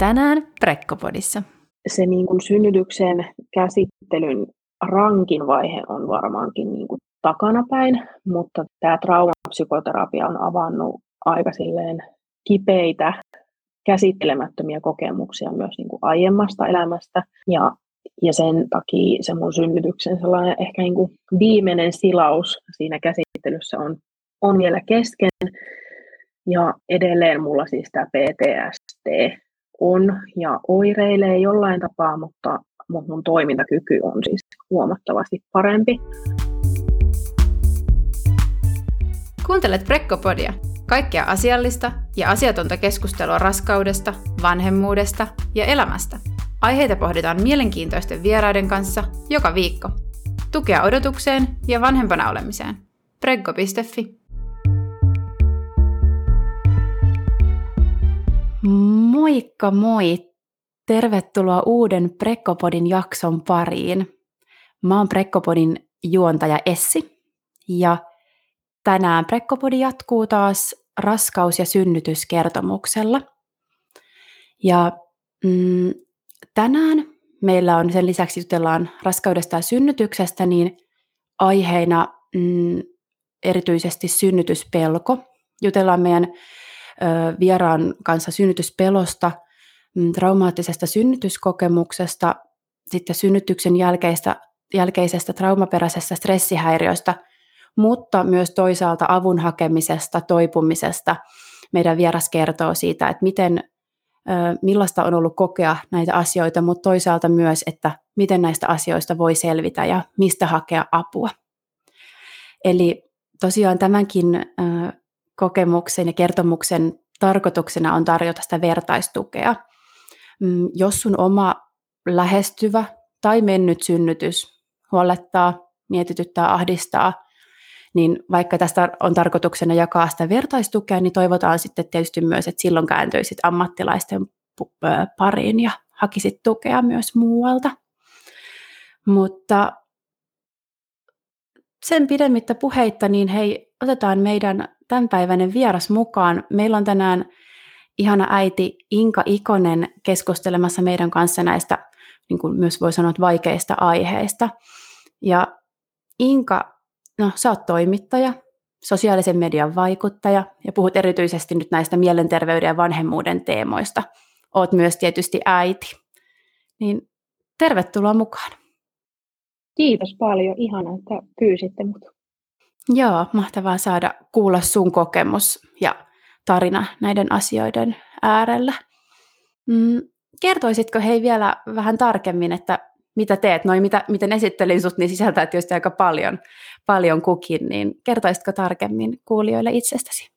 Tänään Prekkopodissa. Se niin kuin synnytyksen käsittelyn rankin vaihe on varmaankin niin kuin takanapäin, mutta tämä traumapsykoterapia on avannut aika silleen kipeitä, käsittelemättömiä kokemuksia myös niin kuin aiemmasta elämästä. Ja, ja sen takia se mun synnytyksen sellainen ehkä niin kuin viimeinen silaus siinä käsittelyssä on, on vielä kesken. Ja edelleen mulla siis tämä PTSD on ja oireilee jollain tapaa, mutta, mun toimintakyky on siis huomattavasti parempi. Kuuntelet Prekkopodia, kaikkea asiallista ja asiatonta keskustelua raskaudesta, vanhemmuudesta ja elämästä. Aiheita pohditaan mielenkiintoisten vieraiden kanssa joka viikko. Tukea odotukseen ja vanhempana olemiseen. Preggo.fi Moikka moi! Tervetuloa uuden Prekkopodin jakson pariin. Mä oon Prekkopodin juontaja Essi ja tänään Prekkopodi jatkuu taas raskaus- ja synnytyskertomuksella. Ja mm, tänään meillä on sen lisäksi jutellaan raskaudesta ja synnytyksestä, niin aiheina mm, erityisesti synnytyspelko. Jutellaan meidän vieraan kanssa synnytyspelosta, mm, traumaattisesta synnytyskokemuksesta, sitten synnytyksen jälkeistä, jälkeisestä traumaperäisestä stressihäiriöstä, mutta myös toisaalta avun hakemisesta, toipumisesta. Meidän vieras kertoo siitä, että miten, millaista on ollut kokea näitä asioita, mutta toisaalta myös, että miten näistä asioista voi selvitä ja mistä hakea apua. Eli tosiaan tämänkin kokemuksen ja kertomuksen tarkoituksena on tarjota sitä vertaistukea. Mm, jos sun oma lähestyvä tai mennyt synnytys huolettaa, mietityttää, ahdistaa, niin vaikka tästä on tarkoituksena jakaa sitä vertaistukea, niin toivotaan sitten tietysti myös, että silloin kääntyisit ammattilaisten pariin ja hakisit tukea myös muualta. Mutta sen pidemmittä puheitta, niin hei, otetaan meidän tämänpäiväinen vieras mukaan. Meillä on tänään ihana äiti Inka Ikonen keskustelemassa meidän kanssa näistä, niin kuin myös voi sanoa, vaikeista aiheista. Ja Inka, no sä oot toimittaja, sosiaalisen median vaikuttaja ja puhut erityisesti nyt näistä mielenterveyden ja vanhemmuuden teemoista. Oot myös tietysti äiti. Niin tervetuloa mukaan. Kiitos paljon. Ihana, että pyysitte mut. Joo, mahtavaa saada kuulla sun kokemus ja tarina näiden asioiden äärellä. Mm, kertoisitko hei vielä vähän tarkemmin, että mitä teet? Noin mitä, miten esittelin sut, niin sisältää tietysti aika paljon, paljon kukin, niin kertoisitko tarkemmin kuulijoille itsestäsi?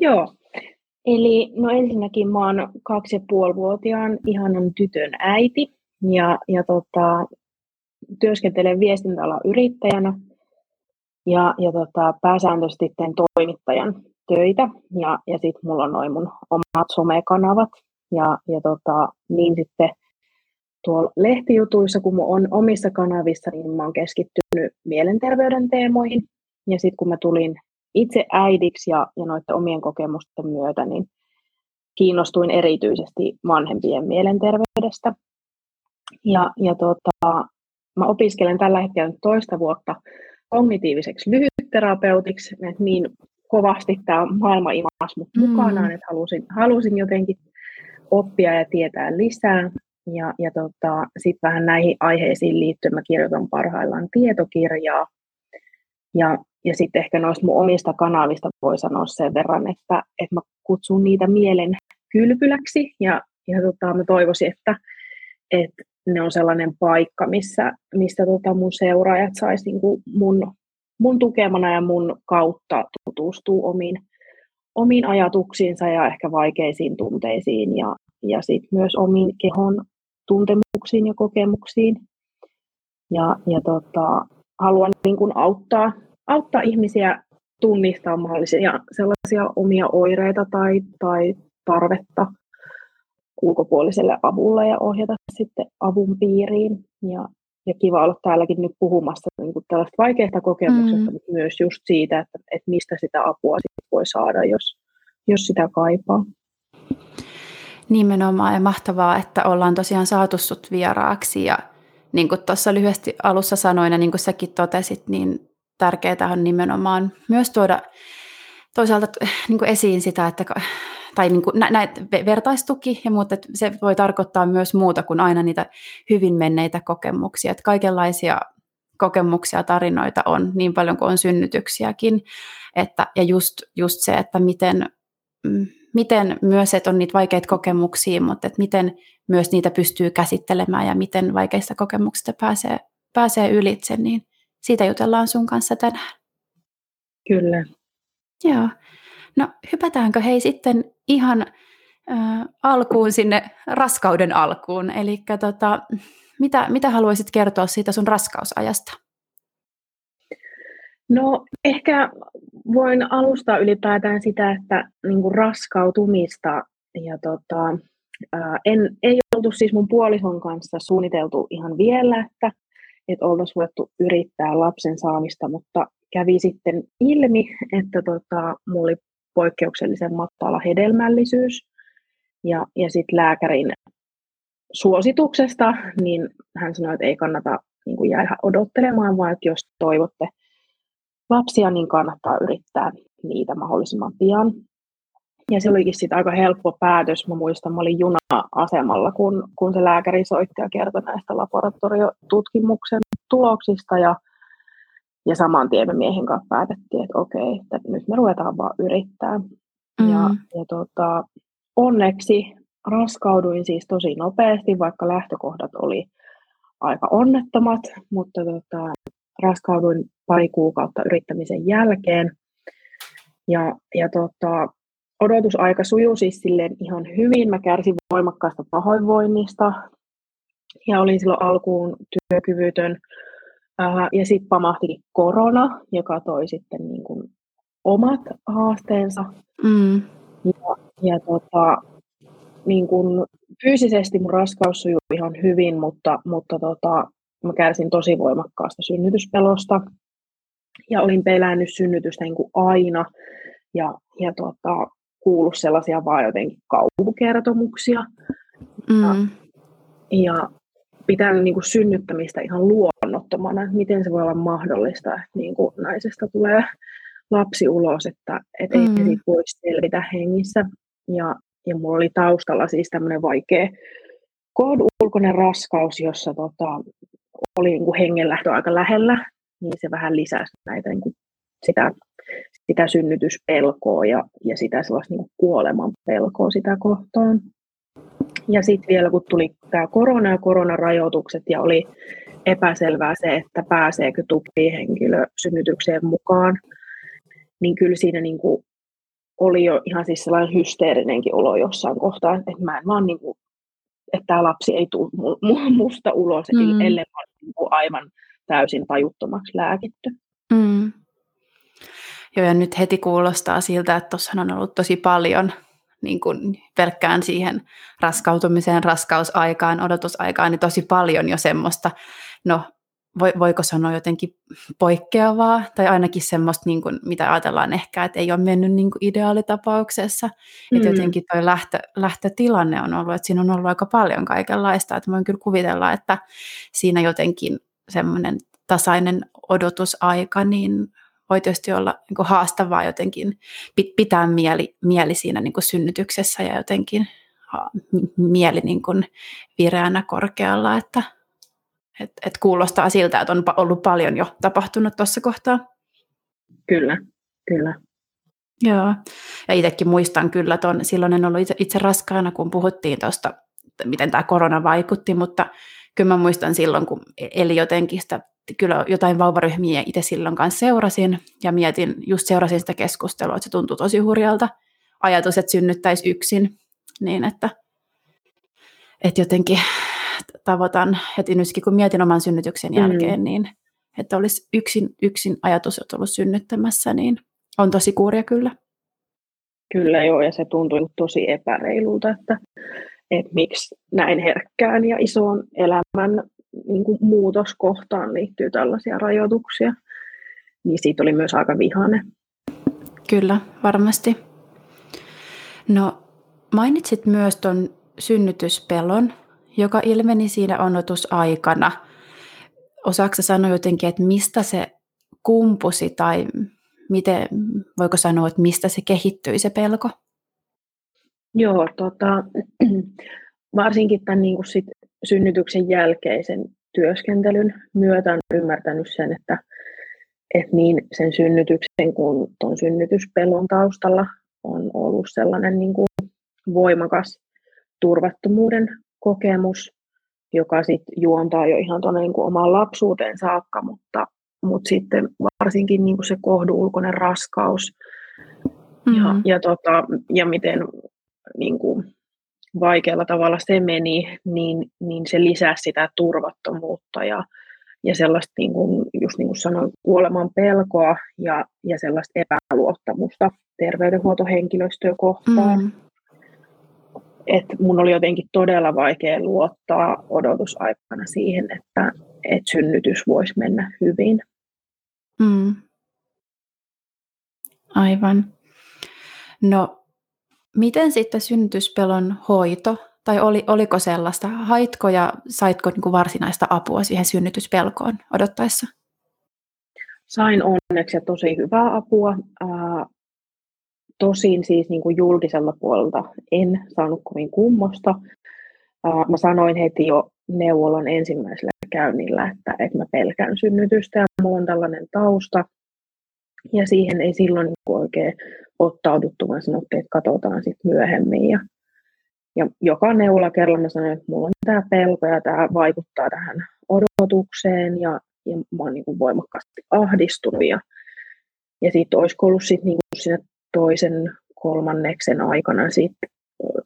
Joo, eli no ensinnäkin mä oon kaksi ja puolivuotiaan ihanan tytön äiti ja, ja tota, työskentelen viestintäalan yrittäjänä – ja, ja tota, pääsääntöisesti teen toimittajan töitä ja, ja sitten mulla on noin mun omat somekanavat ja, ja tota, niin sitten tuolla lehtijutuissa, kun mä on omissa kanavissa, niin mä oon keskittynyt mielenterveyden teemoihin. Ja sitten kun mä tulin itse äidiksi ja, ja noiden omien kokemusten myötä, niin kiinnostuin erityisesti vanhempien mielenterveydestä. Ja, ja tota, mä opiskelen tällä hetkellä toista vuotta kognitiiviseksi lyhytterapeutiksi, että niin kovasti tämä maailma imas mut mm. mukanaan, että halusin, halusin jotenkin oppia ja tietää lisää. Ja, ja tota, sitten vähän näihin aiheisiin liittyen mä kirjoitan parhaillaan tietokirjaa. Ja, ja sitten ehkä noista mun omista kanavista voi sanoa sen verran, että, että mä kutsun niitä mielen kylpyläksi. Ja, ja tota, mä toivoisin, että, että ne on sellainen paikka, missä, missä tota mun seuraajat saisi niinku mun, mun tukemana ja mun kautta tutustua omiin, omiin ajatuksiinsa ja ehkä vaikeisiin tunteisiin ja, ja sit myös omiin kehon tuntemuksiin ja kokemuksiin. Ja, ja tota, haluan niin kuin auttaa, auttaa ihmisiä tunnistamaan mahdollisia sellaisia omia oireita tai, tai tarvetta ulkopuoliselle avulle ja ohjata sitten avun piiriin. Ja, ja kiva olla täälläkin nyt puhumassa niin kuin tällaista vaikeasta kokemuksesta, mm. mutta myös just siitä, että, että mistä sitä apua sit voi saada, jos, jos sitä kaipaa. Nimenomaan ja mahtavaa, että ollaan tosiaan saatu sut vieraaksi ja niin kuin tuossa lyhyesti alussa sanoin ja niin kuin säkin totesit, niin tärkeää on nimenomaan myös tuoda toisaalta niin kuin esiin sitä, että tai niin kuin näitä vertaistuki ja muuta, että se voi tarkoittaa myös muuta kuin aina niitä hyvin menneitä kokemuksia, että kaikenlaisia kokemuksia, tarinoita on niin paljon kuin on synnytyksiäkin, että, ja just, just se, että miten, mm, miten myös, että on niitä vaikeita kokemuksia, mutta että miten myös niitä pystyy käsittelemään ja miten vaikeista kokemuksista pääsee, pääsee ylitse, niin siitä jutellaan sun kanssa tänään. Kyllä. Joo. No hypätäänkö hei sitten ihan äh, alkuun sinne raskauden alkuun. Eli tota, mitä, mitä haluaisit kertoa siitä sun raskausajasta? No ehkä voin alustaa ylipäätään sitä, että niin kuin raskautumista ja tota, ää, en, ei oltu siis mun puolison kanssa suunniteltu ihan vielä, että, että oltaisiin voitu yrittää lapsen saamista, mutta kävi sitten ilmi, että tota, mulla oli poikkeuksellisen matala hedelmällisyys. Ja, ja sitten lääkärin suosituksesta, niin hän sanoi, että ei kannata niin kuin jäädä odottelemaan, vaan että jos toivotte lapsia, niin kannattaa yrittää niitä mahdollisimman pian. Ja se olikin sitten aika helppo päätös. Mä muistan, mä olin juna-asemalla, kun, kun se lääkäri soitti ja kertoi näistä laboratoriotutkimuksen tuloksista. Ja, ja saman tien me miehen kanssa päätettiin, että okei, että nyt me ruvetaan vaan yrittää. Mm. Ja, ja tota, onneksi raskauduin siis tosi nopeasti, vaikka lähtökohdat oli aika onnettomat, mutta tota, raskauduin pari kuukautta yrittämisen jälkeen. Ja, ja tota, odotusaika sujui siis silleen ihan hyvin. Mä kärsin voimakkaasta pahoinvoinnista ja olin silloin alkuun työkyvytön. Ää, ja sitten pamahtikin korona, joka toi sitten niin kuin omat haasteensa. Mm. Ja, ja tota, niin kuin fyysisesti mun raskaus sujui ihan hyvin, mutta, mutta tota, mä kärsin tosi voimakkaasta synnytyspelosta ja olin pelännyt synnytystä niin kuin aina ja, ja tota, kuullut sellaisia vaan jotenkin kauhukertomuksia. Mm. Ja, ja pitänyt niin kuin synnyttämistä ihan luonnottomana, että miten se voi olla mahdollista, että niin kuin naisesta tulee lapsi ulos, että, että mm. ei siitä voi selvitä hengissä. Ja, ja mulla oli taustalla siis tämmöinen vaikea ulkoinen raskaus, jossa tota, oli niin kuin hengenlähtö aika lähellä, niin se vähän lisäsi näitä niin kuin sitä, sitä synnytyspelkoa ja, ja sitä sellaista niin kuoleman pelkoa sitä kohtaan. Ja sitten vielä kun tuli tämä korona ja koronarajoitukset ja oli epäselvää se, että pääseekö tukihenkilö synnytykseen mukaan, niin kyllä siinä niin kuin oli jo ihan siis sellainen hysteerinenkin olo jossain kohtaa, että mä en vaan niin kuin, että tämä lapsi ei tule musta ulos, mm. ellei mä niin kuin aivan täysin tajuttomaksi lääkitty. Mm. Joo, ja nyt heti kuulostaa siltä, että tuossa on ollut tosi paljon niin kuin pelkkään siihen raskautumiseen, raskausaikaan, odotusaikaan, niin tosi paljon jo semmoista, no voiko sanoa jotenkin poikkeavaa, tai ainakin semmoista, niin kuin, mitä ajatellaan ehkä, että ei ole mennyt niin kuin ideaalitapauksessa. Mm. Että jotenkin tuo lähtö, lähtötilanne on ollut, että siinä on ollut aika paljon kaikenlaista, että voin kyllä kuvitella, että siinä jotenkin semmoinen tasainen odotusaika, niin voi tietysti olla niin kuin haastavaa jotenkin pitää mieli, mieli siinä niin kuin synnytyksessä ja jotenkin mieli niin kuin vireänä korkealla, että et, et kuulostaa siltä, että on ollut paljon jo tapahtunut tuossa kohtaa. Kyllä, kyllä. Joo, ja itsekin muistan kyllä tuon, silloin en ollut itse, itse raskaana, kun puhuttiin tuosta, miten tämä korona vaikutti, mutta kyllä mä muistan silloin, kun e-, eli jotenkin sitä, kyllä jotain vauvaryhmiä itse silloin kanssa seurasin, ja mietin, just seurasin sitä keskustelua, että se tuntui tosi hurjalta ajatus, että synnyttäisi yksin, niin että, että jotenkin tavoitan, että nytkin kun mietin oman synnytyksen jälkeen, mm. niin että olisi yksin, yksin ajatus että ollut synnyttämässä, niin on tosi kuuria kyllä. Kyllä joo, ja se tuntui tosi epäreilulta, että, että miksi näin herkkään ja isoon elämän niin kuin muutoskohtaan liittyy tällaisia rajoituksia. Niin siitä oli myös aika vihane. Kyllä, varmasti. No mainitsit myös tuon synnytyspelon, joka ilmeni siinä onnotusaikana. Osaatko sanoa jotenkin, että mistä se kumpusi tai miten, voiko sanoa, että mistä se kehittyi se pelko? Joo, tota, varsinkin tämän niin kuin sit synnytyksen jälkeisen työskentelyn myötä on ymmärtänyt sen, että, että niin sen synnytyksen kuin tuon synnytyspelon taustalla on ollut sellainen niin kuin voimakas turvattomuuden kokemus, joka sitten juontaa jo ihan tuonne niin omaan lapsuuteen saakka, mutta, mutta sitten varsinkin niin kuin se kohdu-ulkoinen raskaus mm-hmm. ja, ja, tota, ja miten niin kuin vaikealla tavalla se meni, niin, niin se lisäsi sitä turvattomuutta ja, ja sellaista, niin kuin, just niin kuin sanoin, kuoleman pelkoa ja, ja sellaista epäluottamusta terveydenhuoltohenkilöstöä kohtaan. Mm. Et mun oli jotenkin todella vaikea luottaa odotusaikana siihen, että et synnytys voisi mennä hyvin. Mm. Aivan. No, miten sitten synnytyspelon hoito, tai oli, oliko sellaista? Haitko ja saitko niin kuin varsinaista apua siihen synnytyspelkoon odottaessa? Sain onneksi tosi hyvää apua. Tosin siis niin kuin julkisella puolelta en saanut kovin kummosta. Mä sanoin heti jo neuvolan ensimmäisellä käynnillä, että, että mä pelkään synnytystä ja mulla on tällainen tausta. Ja siihen ei silloin niin oikein ottauduttu, vaan sanottiin, että katsotaan sitten myöhemmin. Ja, ja joka neuvola kerralla mä sanoin, että mulla on tämä pelko ja tämä vaikuttaa tähän odotukseen ja, ja mä oon niin kuin voimakkaasti ahdistunut. Ja, ja sitten olisiko ollut sit niin kuin siinä toisen kolmanneksen aikana sitten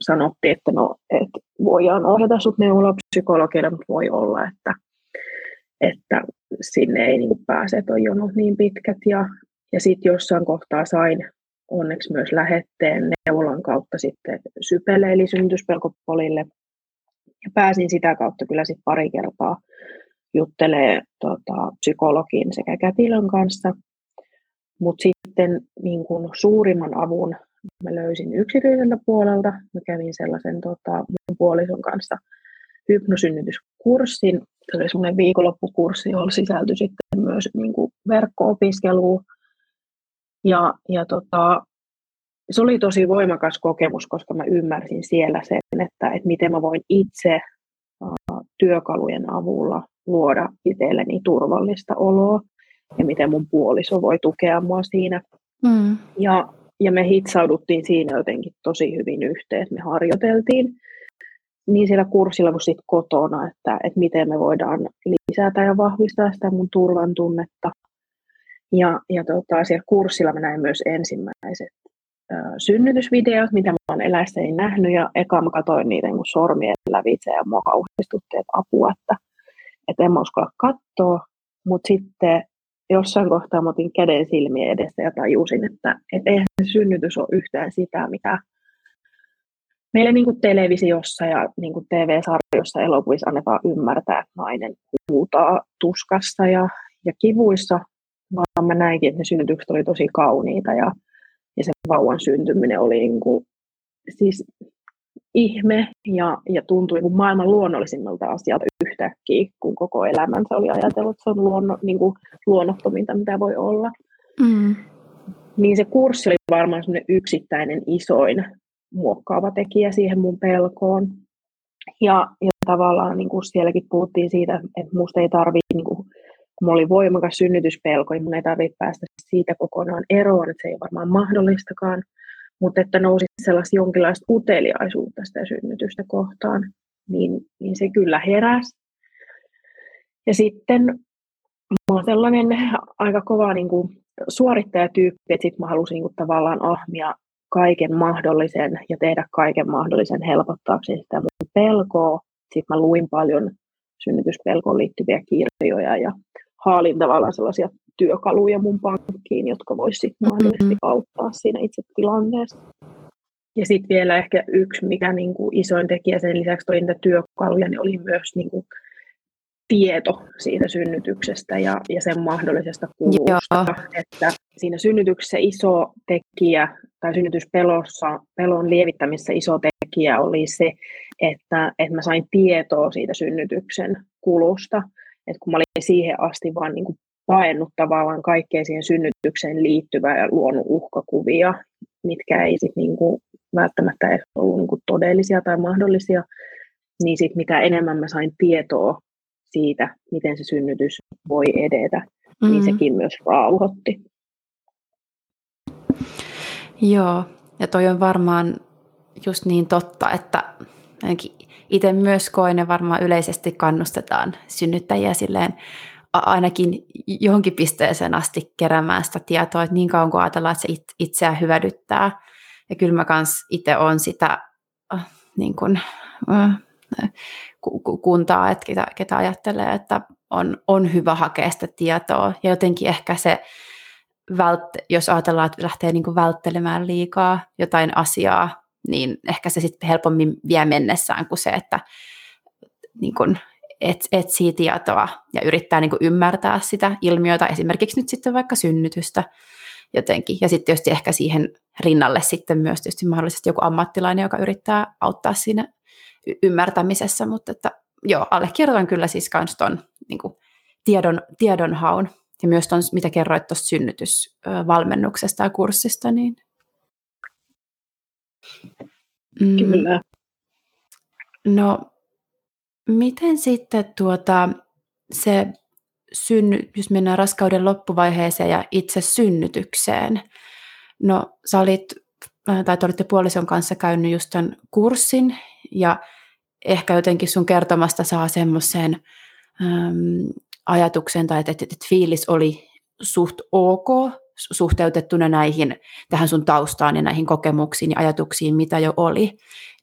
sanottiin, että no, et voidaan ohjata sut neuvolapsykologille, mutta voi olla, että, että sinne ei niin pääse, että on jonot niin pitkät. Ja, ja sitten jossain kohtaa sain onneksi myös lähetteen neuvolan kautta sitten sypelle, eli synnytyspelkopolille. Ja pääsin sitä kautta kyllä sitten pari kertaa juttelee tota, psykologin sekä kätilön kanssa. Mutta sitten niin kun suurimman avun mä löysin yksityiseltä puolelta. Mä kävin sellaisen tota, mun puolison kanssa hypnosynnytyskurssin. Se oli semmoinen viikonloppukurssi, jolla sisältyi sitten myös niin kuin verkko-opiskelua. Ja, ja tota, se oli tosi voimakas kokemus, koska mä ymmärsin siellä sen, että, että miten mä voin itse uh, työkalujen avulla luoda itselleni turvallista oloa ja miten mun puoliso voi tukea mua siinä. Mm. Ja, ja me hitsauduttiin siinä jotenkin tosi hyvin yhteen, että me harjoiteltiin niin siellä kurssilla kuin sitten kotona, että, että miten me voidaan lisätä ja vahvistaa sitä mun turvan tunnetta. Ja, ja tota, siellä kurssilla mä näin myös ensimmäiset ö, synnytysvideot, mitä mä oon eläessäni nähnyt, ja eka mä katsoin niitä niin sormien lävitse, ja mua että apua, että, että en mä uskalla katsoa, mutta sitten jossain kohtaa mä otin käden silmien edessä ja tajusin, että, että eihän se synnytys ole yhtään sitä, mitä meille niin kuin televisiossa ja niin kuin TV-sarjoissa elokuvissa annetaan ymmärtää, että nainen huutaa tuskassa ja, ja kivuissa, vaan mä näinkin, että ne synnytykset oli tosi kauniita ja, ja se vauvan syntyminen oli niin kuin, siis ihme ja, ja tuntui niin maailman luonnollisimmalta asialta yhtäkkiä, kun koko elämänsä oli ajatellut, että se on luonno, niin kuin luonnottominta, mitä voi olla. Mm. Niin se kurssi oli varmaan yksittäinen isoin muokkaava tekijä siihen mun pelkoon. Ja, ja tavallaan niin kuin sielläkin puhuttiin siitä, että musta ei tarvitse, niin kun mulla oli voimakas synnytyspelko, niin mun ei tarvitse päästä siitä kokonaan eroon, että se ei varmaan mahdollistakaan, mutta että nousi sellaista jonkinlaista uteliaisuutta sitä synnytystä kohtaan, niin, niin se kyllä heräsi. Ja sitten mä oon sellainen aika kova niin kuin suorittajatyyppi, että sitten mä halusin niin kuin, tavallaan ahmia kaiken mahdollisen ja tehdä kaiken mahdollisen helpottaakseni sitä mun pelkoa. Sitten mä luin paljon synnytyspelkoon liittyviä kirjoja ja haalin tavallaan sellaisia työkaluja mun pankkiin, jotka voisi mahdollisesti mm-hmm. auttaa siinä itse tilanteessa. Ja sitten vielä ehkä yksi, mikä niin kuin isoin tekijä sen lisäksi oli niitä työkaluja, niin oli myös niin kuin tieto siitä synnytyksestä ja, ja sen mahdollisesta kulusta. Että siinä synnytyksessä iso tekijä tai synnytyspelossa, pelon lievittämisessä iso tekijä oli se, että, että mä sain tietoa siitä synnytyksen kulusta. Että kun mä olin siihen asti vaan niin kuin paennut tavallaan kaikkeen siihen synnytykseen liittyvää ja luonut uhkakuvia, mitkä ei sit niin kuin välttämättä edes ollut niin kuin todellisia tai mahdollisia, niin sit mitä enemmän mä sain tietoa siitä, miten se synnytys voi edetä, mm-hmm. niin sekin myös rauhoitti. Joo, ja toi on varmaan just niin totta, että itse myös koen ja varmaan yleisesti kannustetaan synnyttäjiä silleen ainakin johonkin pisteeseen asti keräämään sitä tietoa, että niin kauan kuin ajatellaan, että se itseään hyödyttää. Ja kyllä mä kans itse on sitä äh, niin kuin, äh, kuntaa, että ketä, ketä ajattelee, että on, on hyvä hakea sitä tietoa. Ja jotenkin ehkä se, vält, jos ajatellaan, että lähtee niin välttelemään liikaa jotain asiaa, niin ehkä se sitten helpommin vie mennessään kuin se, että niin kuin et, etsii tietoa ja yrittää niin ymmärtää sitä ilmiötä, esimerkiksi nyt sitten vaikka synnytystä jotenkin. Ja sitten tietysti ehkä siihen rinnalle sitten myös tietysti mahdollisesti joku ammattilainen, joka yrittää auttaa siinä ymmärtämisessä, mutta että joo, allekirjoitan kyllä siis kans ton niin kuin tiedon, tiedonhaun ja myös ton, mitä kerroit tuosta synnytysvalmennuksesta ja kurssista, niin. Kyllä. No, miten sitten tuota, se synny, jos mennään raskauden loppuvaiheeseen ja itse synnytykseen. No, sä olit, tai te olitte puolison kanssa käynyt just tämän kurssin, ja ehkä jotenkin sun kertomasta saa semmoisen ajatuksen, tai että, että, että fiilis oli suht ok suhteutettuna näihin, tähän sun taustaan ja näihin kokemuksiin ja ajatuksiin, mitä jo oli,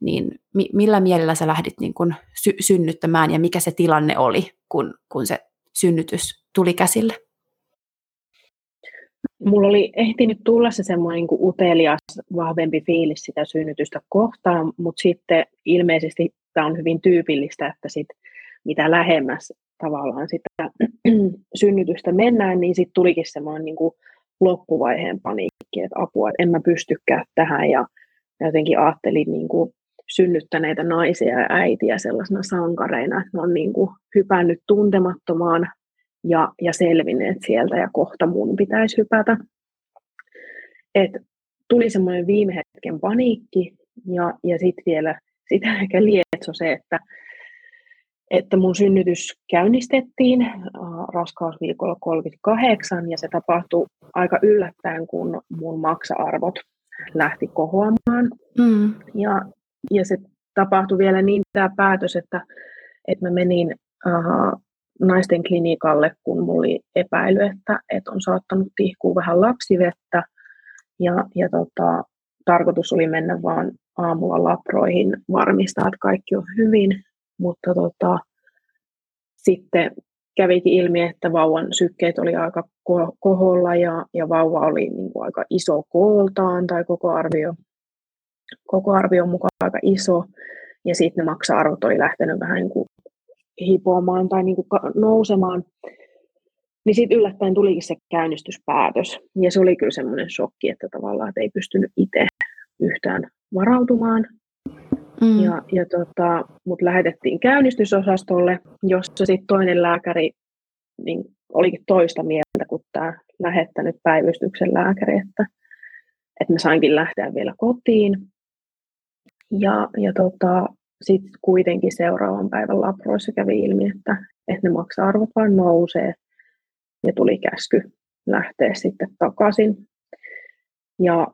niin mi- millä mielellä sä lähdit niin kun sy- synnyttämään ja mikä se tilanne oli, kun, kun se synnytys tuli käsille? Mulla oli ehtinyt tulla se semmoinen niin utelias, vahvempi fiilis sitä synnytystä kohtaan, mutta sitten ilmeisesti tämä on hyvin tyypillistä, että sit, mitä lähemmäs tavallaan sitä synnytystä mennään, niin sitten tulikin semmoinen niin loppuvaiheen paniikki, että apua, että en mä pystykään tähän ja jotenkin ajattelin niin kuin synnyttäneitä naisia ja äitiä sellaisena sankareina, että ne on niin kuin hypännyt tuntemattomaan ja, ja selvinneet sieltä ja kohta mun pitäisi hypätä. Et tuli semmoinen viime hetken paniikki ja, ja sitten vielä sitä ehkä lietso se, että, että mun synnytys käynnistettiin äh, raskausviikolla 38 ja se tapahtui aika yllättäen, kun mun maksa-arvot lähti kohoamaan. Mm. Ja, ja se tapahtui vielä niin tämä päätös, että, että mä menin uh, naisten klinikalle, kun mulla oli epäily, että, että on saattanut tihkua vähän lapsivettä. Ja, ja tota, tarkoitus oli mennä vaan aamulla laproihin varmistaa, että kaikki on hyvin. Mutta tota, sitten kävikin ilmi, että vauvan sykkeet oli aika koholla ja, ja vauva oli niin kuin aika iso kooltaan tai koko arvio, koko arvio mukaan aika iso. Ja sitten ne maksa-arvot oli lähtenyt vähän niin kuin hipoamaan tai niin kuin nousemaan. Niin sitten yllättäen tulikin se käynnistyspäätös. Ja se oli kyllä semmoinen shokki, että tavallaan että ei pystynyt itse yhtään varautumaan. Mm. Ja, ja tota, mut lähetettiin käynnistysosastolle, jossa sitten toinen lääkäri niin olikin toista mieltä kuin tämä lähettänyt päivystyksen lääkäri, että, että mä sainkin lähteä vielä kotiin. Ja, ja tota, sitten kuitenkin seuraavan päivän laproissa kävi ilmi, että, että ne maksa-arvot vaan nousee ja tuli käsky lähteä sitten takaisin. Ja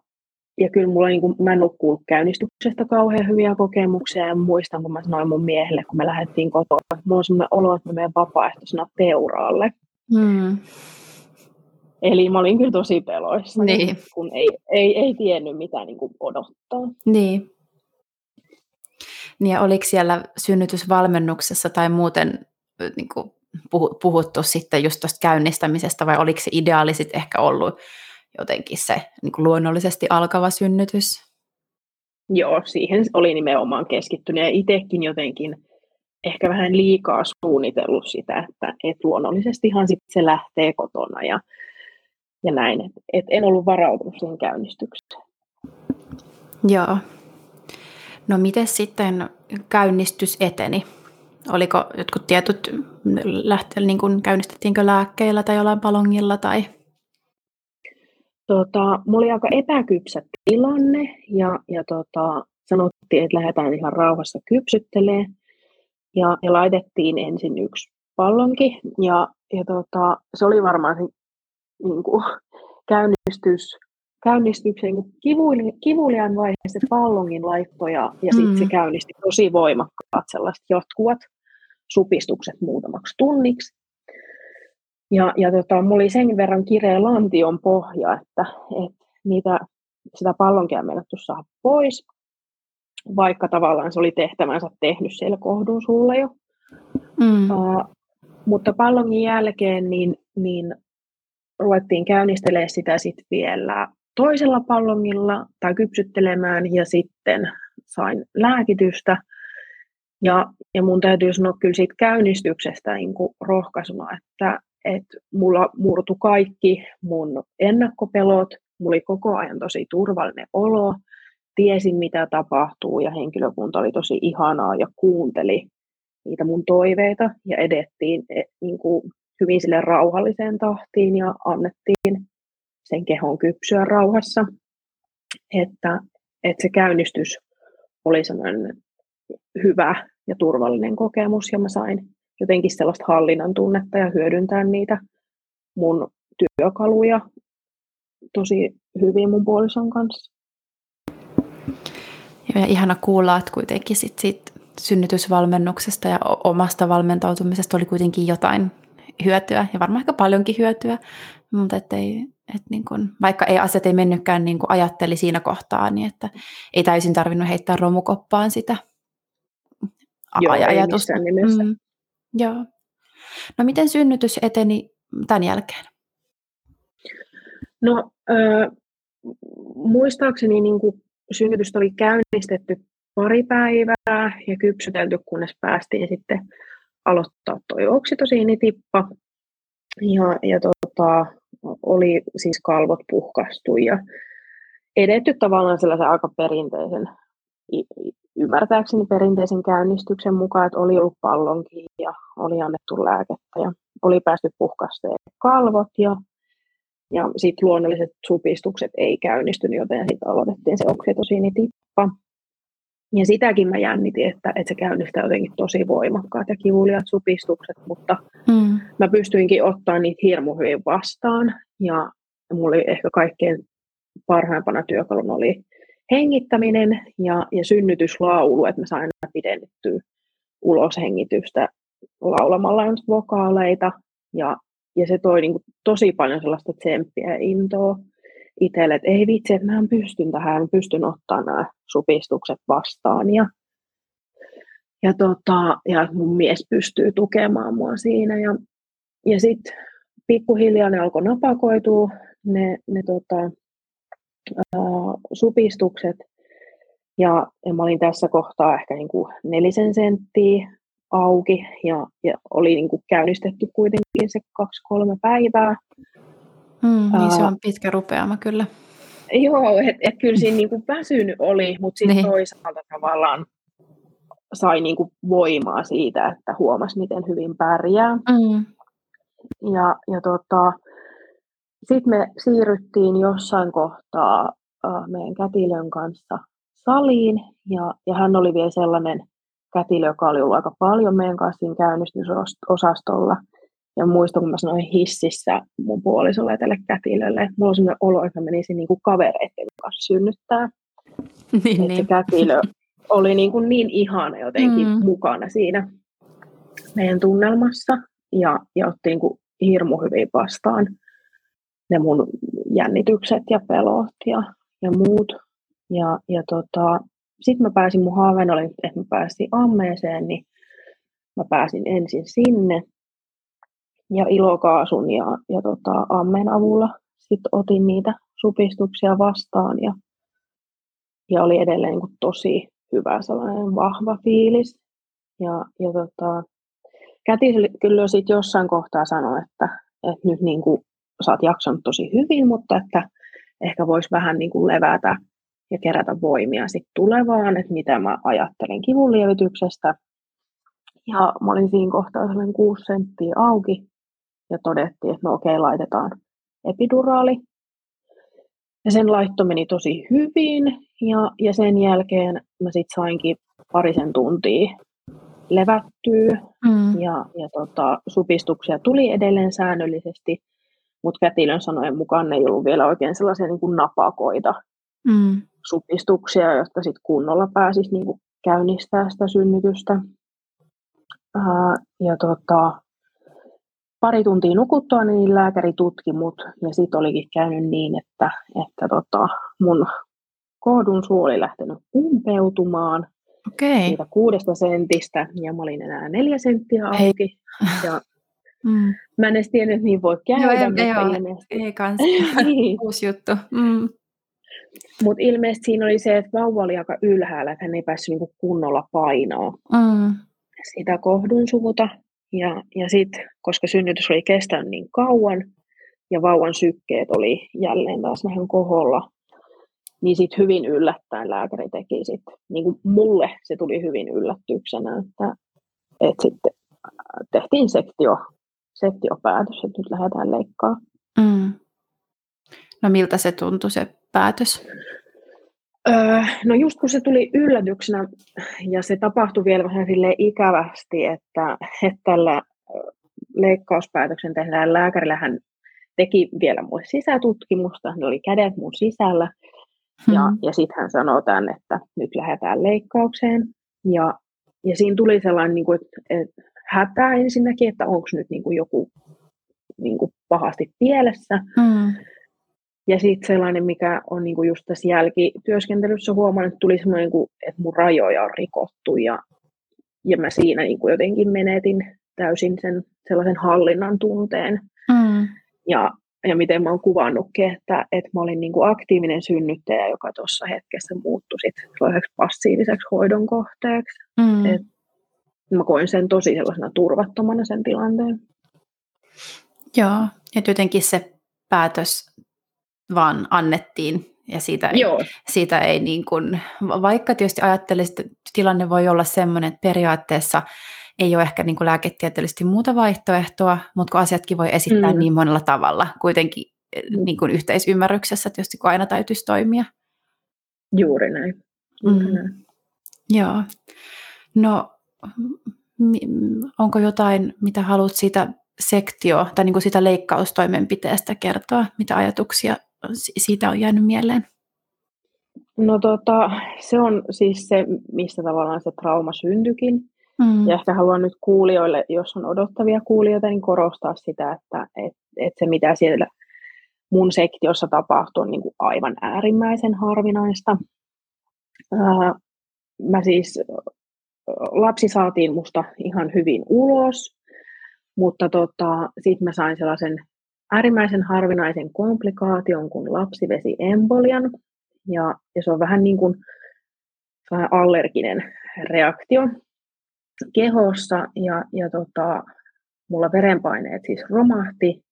ja kyllä mulla niin kuin, mä en ole käynnistyksestä kauhean hyviä kokemuksia ja muistan, kun mä sanoin mun miehelle, kun me lähdettiin kotoa, että mulla on sellainen olo, että mä menen vapaaehtoisena teuraalle. Hmm. Eli mä olin kyllä tosi peloissa, niin. kun ei, ei, ei tiennyt mitä niin kuin odottaa. Niin. Niin ja oliko siellä synnytysvalmennuksessa tai muuten niin kuin puhuttu sitten just tuosta käynnistämisestä vai oliko se ideaali sitten ehkä ollut jotenkin se niin kuin luonnollisesti alkava synnytys? Joo, siihen oli nimenomaan keskittynyt ja itsekin jotenkin ehkä vähän liikaa suunnitellut sitä, että et luonnollisestihan sit se lähtee kotona ja, ja näin. Et, et en ollut varautunut siihen käynnistykseen. Joo. No miten sitten käynnistys eteni? Oliko jotkut tietyt, lähte, niin kuin käynnistettiinkö lääkkeillä tai jollain palongilla tai? Tota, mulla oli aika epäkypsä tilanne ja, ja tota, sanottiin, että lähdetään ihan rauhassa kypsyttelee ja, ja laitettiin ensin yksi pallonki ja, ja tota, se oli varmaan se niin kuin, käynnistys, käynnistyksen niin kivulian, kivulian vaiheessa pallongin laitto ja, ja sitten se mm. käynnisti tosi voimakkaat sellaiset jatkuvat supistukset muutamaksi tunniksi. Ja, ja tota, mulla oli sen verran kireä lantion pohja, että, että niitä, sitä pallonkia meinattu saada pois, vaikka tavallaan se oli tehtävänsä tehnyt siellä kohdun sulla jo. Mm. Uh, mutta pallongin jälkeen niin, niin ruvettiin käynnistelemään sitä sitten vielä toisella pallongilla tai kypsyttelemään ja sitten sain lääkitystä. Ja, ja mun täytyy sanoa kyllä siitä käynnistyksestä niin kuin rohkaisuna, että, että mulla murtu kaikki mun ennakkopelot, mulla oli koko ajan tosi turvallinen olo, tiesin mitä tapahtuu ja henkilökunta oli tosi ihanaa ja kuunteli niitä mun toiveita ja edettiin e, niin kuin hyvin sille rauhalliseen tahtiin ja annettiin sen kehon kypsyä rauhassa. Että, että se käynnistys oli sellainen hyvä ja turvallinen kokemus ja mä sain jotenkin sellaista hallinnan tunnetta ja hyödyntää niitä mun työkaluja tosi hyvin mun puolison kanssa. Ja ihana kuulla, että kuitenkin sit siitä synnytysvalmennuksesta ja omasta valmentautumisesta oli kuitenkin jotain hyötyä ja varmaan aika paljonkin hyötyä, mutta ettei, et niin kun, vaikka ei asiat ei mennytkään niin kuin ajatteli siinä kohtaa, niin että ei täysin tarvinnut heittää romukoppaan sitä Joo, ajatusta. Ei nimessä. Mm, joo. No miten synnytys eteni tämän jälkeen? No äh, muistaakseni niin kuin synnytystä oli käynnistetty pari päivää ja kypsytelty, kunnes päästiin sitten aloittaa toi oksitosiinitippa. Ja, ja tota, oli siis kalvot puhkastu ja edetty tavallaan sellaisen aika perinteisen, ymmärtääkseni perinteisen käynnistyksen mukaan, että oli ollut pallonkin ja oli annettu lääkettä ja oli päästy puhkasteen kalvot ja, ja sitten luonnolliset supistukset ei käynnistynyt, joten sitten aloitettiin se oksitosiinitippa. Ja sitäkin mä jännitin, että, että se käynnistää jotenkin tosi voimakkaat ja kivuliat supistukset, mutta mm. mä pystyinkin ottaa niitä hirmu hyvin vastaan. Ja mulla oli ehkä kaikkein parhaimpana työkaluna oli hengittäminen ja, ja synnytyslaulu, että mä sain aina pidennettyä uloshengitystä laulamalla vokaaleita. Ja, ja se toi niin kuin tosi paljon sellaista tsemppiä ja intoa itselle, että ei vitsi, että mä pystyn tähän, pystyn ottaa nämä supistukset vastaan ja, ja, tota, ja mun mies pystyy tukemaan mua siinä. Ja, ja sitten pikkuhiljaa ne alkoi napakoitua, ne, ne tota, supistukset, ja, ja mä olin tässä kohtaa ehkä niin kuin nelisen senttiä auki ja, ja oli niin kuin käynnistetty kuitenkin se kaksi-kolme päivää. Mm, niin se on pitkä rupeama kyllä. Joo, että et kyllä siinä niinku väsynyt oli, mutta sitten niin. toisaalta tavallaan sai niinku voimaa siitä, että huomasi, miten hyvin pärjää. Mm. Ja, ja tota, sitten me siirryttiin jossain kohtaa äh, meidän kätilön kanssa saliin, ja, ja hän oli vielä sellainen kätilö, joka oli ollut aika paljon meidän kanssa siinä käynnistysosastolla. Ja muistan, kun mä sanoin hississä mun puolisolle tälle kätilölle, että mulla on sellainen olo, että mä menisin niin kuin kavereiden kanssa synnyttää. niin, niin. Se kätilö oli niin, kuin niin ihana jotenkin mm. mukana siinä meidän tunnelmassa ja, ja otti niin kuin hirmu hyvin vastaan ne mun jännitykset ja pelot ja, ja muut. Ja, ja tota, sitten mä pääsin, mun haaveen oli, että mä pääsin ammeeseen, niin mä pääsin ensin sinne ja ilokaasun ja, ja tota, ammen avulla sitten otin niitä supistuksia vastaan ja, ja oli edelleen niin tosi hyvä sellainen vahva fiilis. Ja, ja tota, käti kyllä sitten jossain kohtaa sanoi, että, että nyt niin kuin, sä oot jaksanut tosi hyvin, mutta että ehkä voisi vähän niin kuin levätä ja kerätä voimia sitten tulevaan, että mitä mä ajattelen kivunlievityksestä. Ja mä olin siinä kohtaa sellainen kuusi senttiä auki ja todettiin, että no okei, laitetaan epiduraali. Ja sen laitto meni tosi hyvin ja, ja sen jälkeen mä sitten sainkin parisen tuntia levättyä mm. ja, ja tota, supistuksia tuli edelleen säännöllisesti, mutta kätilön sanojen mukaan ne ei ollut vielä oikein sellaisia niin kuin napakoita mm. supistuksia, jotka sitten kunnolla pääsisi niin kuin käynnistää sitä synnytystä. Ää, ja tota, pari tuntia nukuttua, niin lääkäri tutki mut ja sitten olikin käynyt niin, että, että tota, mun kohdun suu oli lähtenyt umpeutumaan okay. siitä kuudesta sentistä ja mä olin enää neljä senttiä auki. Ei. Ja mm. Mä en edes tiennyt, että niin voi käydä. Joo, ei, ei, ei, ei kans. niin. Uusi juttu. Mm. Mutta ilmeisesti siinä oli se, että vauva oli aika ylhäällä, että hän ei päässyt niinku kunnolla painoa mm. sitä kohdun suuta. Ja, ja sitten, koska synnytys oli kestänyt niin kauan ja vauvan sykkeet oli jälleen taas vähän koholla, niin sitten hyvin yllättäen lääkäri teki sitten, niin kuin mulle se tuli hyvin yllätyksenä, että, että sitten tehtiin sektio, sektiopäätös, että nyt lähdetään leikkaa. Mm. No miltä se tuntui se päätös? Öö, no just kun se tuli yllätyksenä ja se tapahtui vielä vähän sille ikävästi, että, että tällä leikkauspäätöksen tehdään lääkärillä hän teki vielä mulle sisätutkimusta, hän oli kädet mun sisällä hmm. ja, ja sitten hän sanoi tämän, että nyt lähdetään leikkaukseen ja, ja siinä tuli sellainen niin kuin, että, että hätä ensinnäkin, että onko nyt niin kuin joku niin kuin pahasti pielessä. Hmm. Ja sitten sellainen, mikä on niinku just tässä jälkityöskentelyssä huomannut, että tuli semmoinen, niinku, että mun rajoja on rikottu ja, ja mä siinä niinku jotenkin menetin täysin sen sellaisen hallinnan tunteen. Mm. Ja, ja miten mä oon kuvannutkin, että, että mä olin niinku aktiivinen synnyttäjä, joka tuossa hetkessä muuttui sit passiiviseksi hoidon kohteeksi. Mm. Et mä koin sen tosi sellaisena turvattomana sen tilanteen. Joo, että jotenkin se päätös vaan annettiin ja siitä ei, Joo. siitä ei niin kuin, vaikka tietysti ajattelisin, että tilanne voi olla sellainen, että periaatteessa ei ole ehkä niin kuin lääketieteellisesti muuta vaihtoehtoa, mutta kun asiatkin voi esittää mm. niin monella tavalla, kuitenkin mm. niin kuin yhteisymmärryksessä tietysti, kun aina täytyisi toimia. Juuri näin. Juuri mm. näin. Joo. No, onko jotain, mitä haluat siitä sektio tai niin kuin sitä leikkaustoimenpiteestä kertoa, mitä ajatuksia siitä on jäänyt mieleen? No tota, se on siis se, mistä tavallaan se trauma syntyikin. Mm. Ja ehkä haluan nyt kuulijoille, jos on odottavia kuulijoita, niin korostaa sitä, että et, et se mitä siellä mun sektiossa tapahtuu on niin kuin aivan äärimmäisen harvinaista. Ää, mä siis, lapsi saatiin musta ihan hyvin ulos, mutta tota, sitten mä sain sellaisen äärimmäisen harvinaisen komplikaation kuin lapsivesiembolian. Ja, ja se on vähän niin kuin allerginen reaktio kehossa. Ja, ja tota, mulla verenpaineet siis romahti.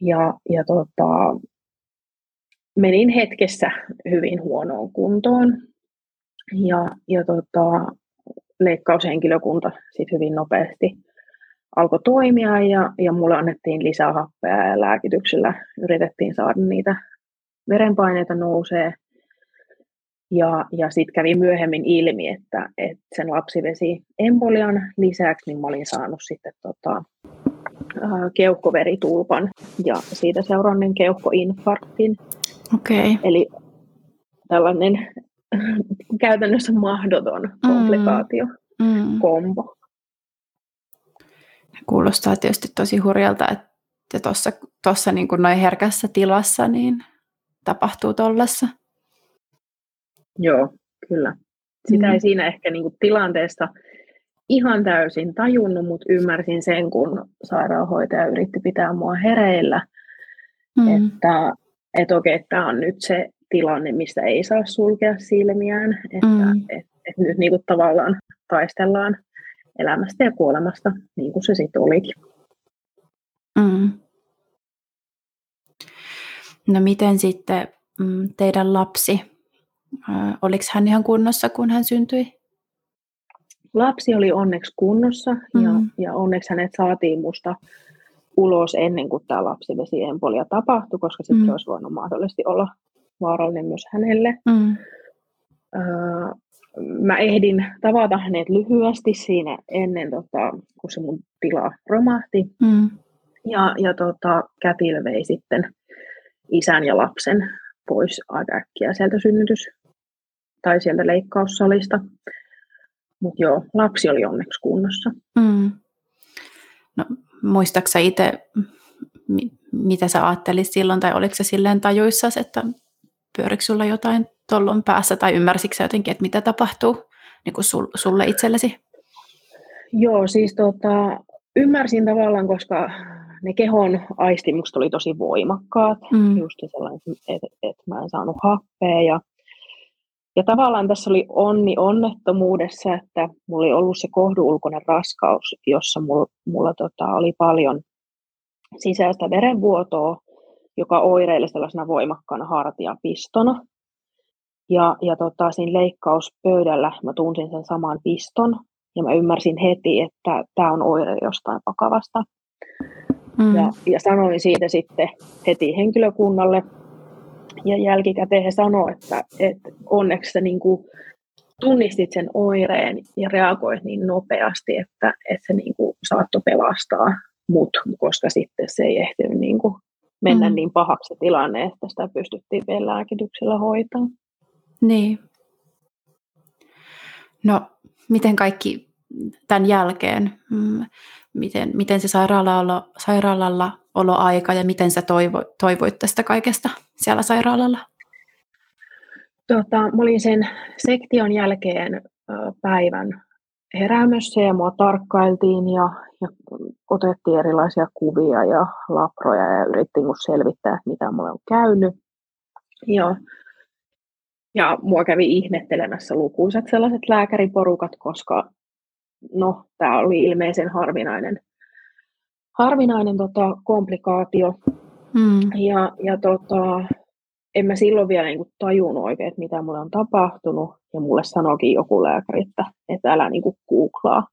Ja, ja tota, menin hetkessä hyvin huonoon kuntoon. Ja, ja tota, leikkaushenkilökunta sitten hyvin nopeasti alkoi toimia ja, ja mulle annettiin lisää happea ja lääkityksellä yritettiin saada niitä verenpaineita nousee. Ja, ja sitten kävi myöhemmin ilmi, että, että sen lapsivesi embolian lisäksi niin mä olin saanut sitten tota, keuhkoveritulpan ja siitä seuranneen keuhkoinfarktin. Okay. Eli tällainen käytännössä mahdoton mm. komplikaatio, mm. kombo. Kuulostaa tietysti tosi hurjalta, että tuossa tossa niin noin herkässä tilassa niin tapahtuu tollassa. Joo, kyllä. Sitä mm. ei siinä ehkä niin kuin tilanteesta ihan täysin tajunnut, mutta ymmärsin sen, kun sairaanhoitaja yritti pitää mua hereillä, mm. että, että okei, tämä on nyt se tilanne, mistä ei saa sulkea silmiään, että mm. et, et nyt niin kuin tavallaan taistellaan elämästä ja kuolemasta, niin kuin se sitten olikin. Mm. No miten sitten mm, teidän lapsi, oliko hän ihan kunnossa, kun hän syntyi? Lapsi oli onneksi kunnossa mm. ja, ja onneksi hänet saatiin musta ulos ennen kuin tämä lapsivesiempolia tapahtui, koska sitten mm. se olisi voinut mahdollisesti olla vaarallinen myös hänelle. Mm. Öö, mä ehdin tavata hänet lyhyesti siinä ennen, tota, kun se mun tila romahti. Mm. Ja, ja tota, Kätil vei sitten isän ja lapsen pois aika äkkiä sieltä synnytys- tai sieltä leikkaussalista. Mutta joo, lapsi oli onneksi kunnossa. Mm. No, muistaaksä itse, mitä sä ajattelit silloin, tai oliko se silleen tajuissa, että pyörikö sulla jotain tollon päässä, tai ymmärsitkö jotenkin, että mitä tapahtuu niin kuin sulle itsellesi? Joo, siis tota, ymmärsin tavallaan, koska ne kehon aistimukset oli tosi voimakkaat, mm. just sellainen, että, että mä en saanut happea, ja ja tavallaan tässä oli onni onnettomuudessa, että mulla oli ollut se kohduulkoinen raskaus, jossa mulla, mulla tota, oli paljon sisäistä verenvuotoa, joka oireili sellaisena voimakkaana hartiapistona. Ja, ja tota, siinä leikkauspöydällä mä tunsin sen saman piston, ja mä ymmärsin heti, että tämä on oire jostain vakavasta. Mm. Ja, ja sanoin siitä sitten heti henkilökunnalle, ja jälkikäteen he sanoivat, että, että onneksi sä niin kuin tunnistit sen oireen ja reagoit niin nopeasti, että, että se niin kuin saattoi pelastaa mut, koska sitten se ei ehtinyt niin kuin mennä mm. niin pahaksi tilanne, että sitä pystyttiin vielä lääkityksellä hoitamaan. Niin. No, miten kaikki tämän jälkeen, mm, miten, miten se sairaalalla, sairaalalla oloaika ja miten sä toivo, toivoit tästä kaikesta siellä sairaalalla? Tota, mä olin sen sektion jälkeen päivän heräämössä ja mua tarkkailtiin ja, ja otettiin erilaisia kuvia ja laproja ja yrittiin selvittää, mitä mulle on käynyt. Ja, ja mua kävi ihmettelemässä lukuisat sellaiset lääkäriporukat, koska no, tämä oli ilmeisen harvinainen harvinainen tota, komplikaatio. Mm. Ja, ja tota, en mä silloin vielä niin kuin, tajunnut oikein, että mitä mulle on tapahtunut. Ja mulle sanoikin joku lääkäri, että, että älä niin kuin, googlaa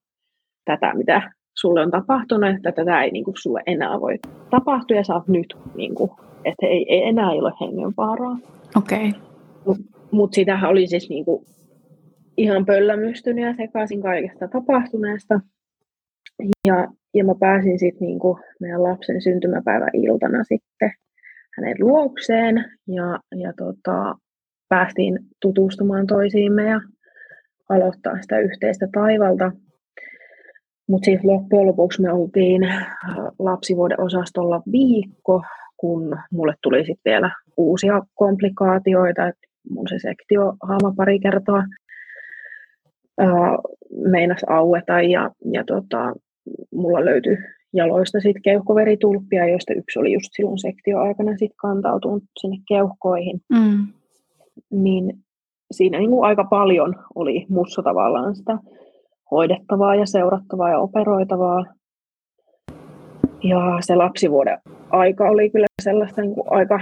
tätä, mitä sulle on tapahtunut, että tätä ei niin kuin, sulle enää voi tapahtua ja sä oot nyt, niin kuin, että ei, ei enää ole hengenvaaraa. Okei. Okay. Mutta mut sitähän oli siis niin kuin, ihan pöllämystynyt ja sekaisin kaikesta tapahtuneesta. Ja, ja mä pääsin sitten niinku meidän lapsen syntymäpäivän iltana sitten hänen luokseen ja, ja tota, päästiin tutustumaan toisiimme ja aloittaa sitä yhteistä taivalta. Mutta sitten loppujen lopuksi me oltiin äh, lapsivuoden osastolla viikko, kun mulle tuli sitten vielä uusia komplikaatioita. Et mun se sektio haama pari kertaa meinas aueta ja, ja tota, mulla löytyi jaloista sitten keuhkoveritulppia, joista yksi oli just silloin sektioaikana sit kantautunut sinne keuhkoihin. Mm. Niin siinä niin kuin aika paljon oli mussa tavallaan sitä hoidettavaa ja seurattavaa ja operoitavaa. Ja se lapsivuoden aika oli kyllä sellaista niin kuin aika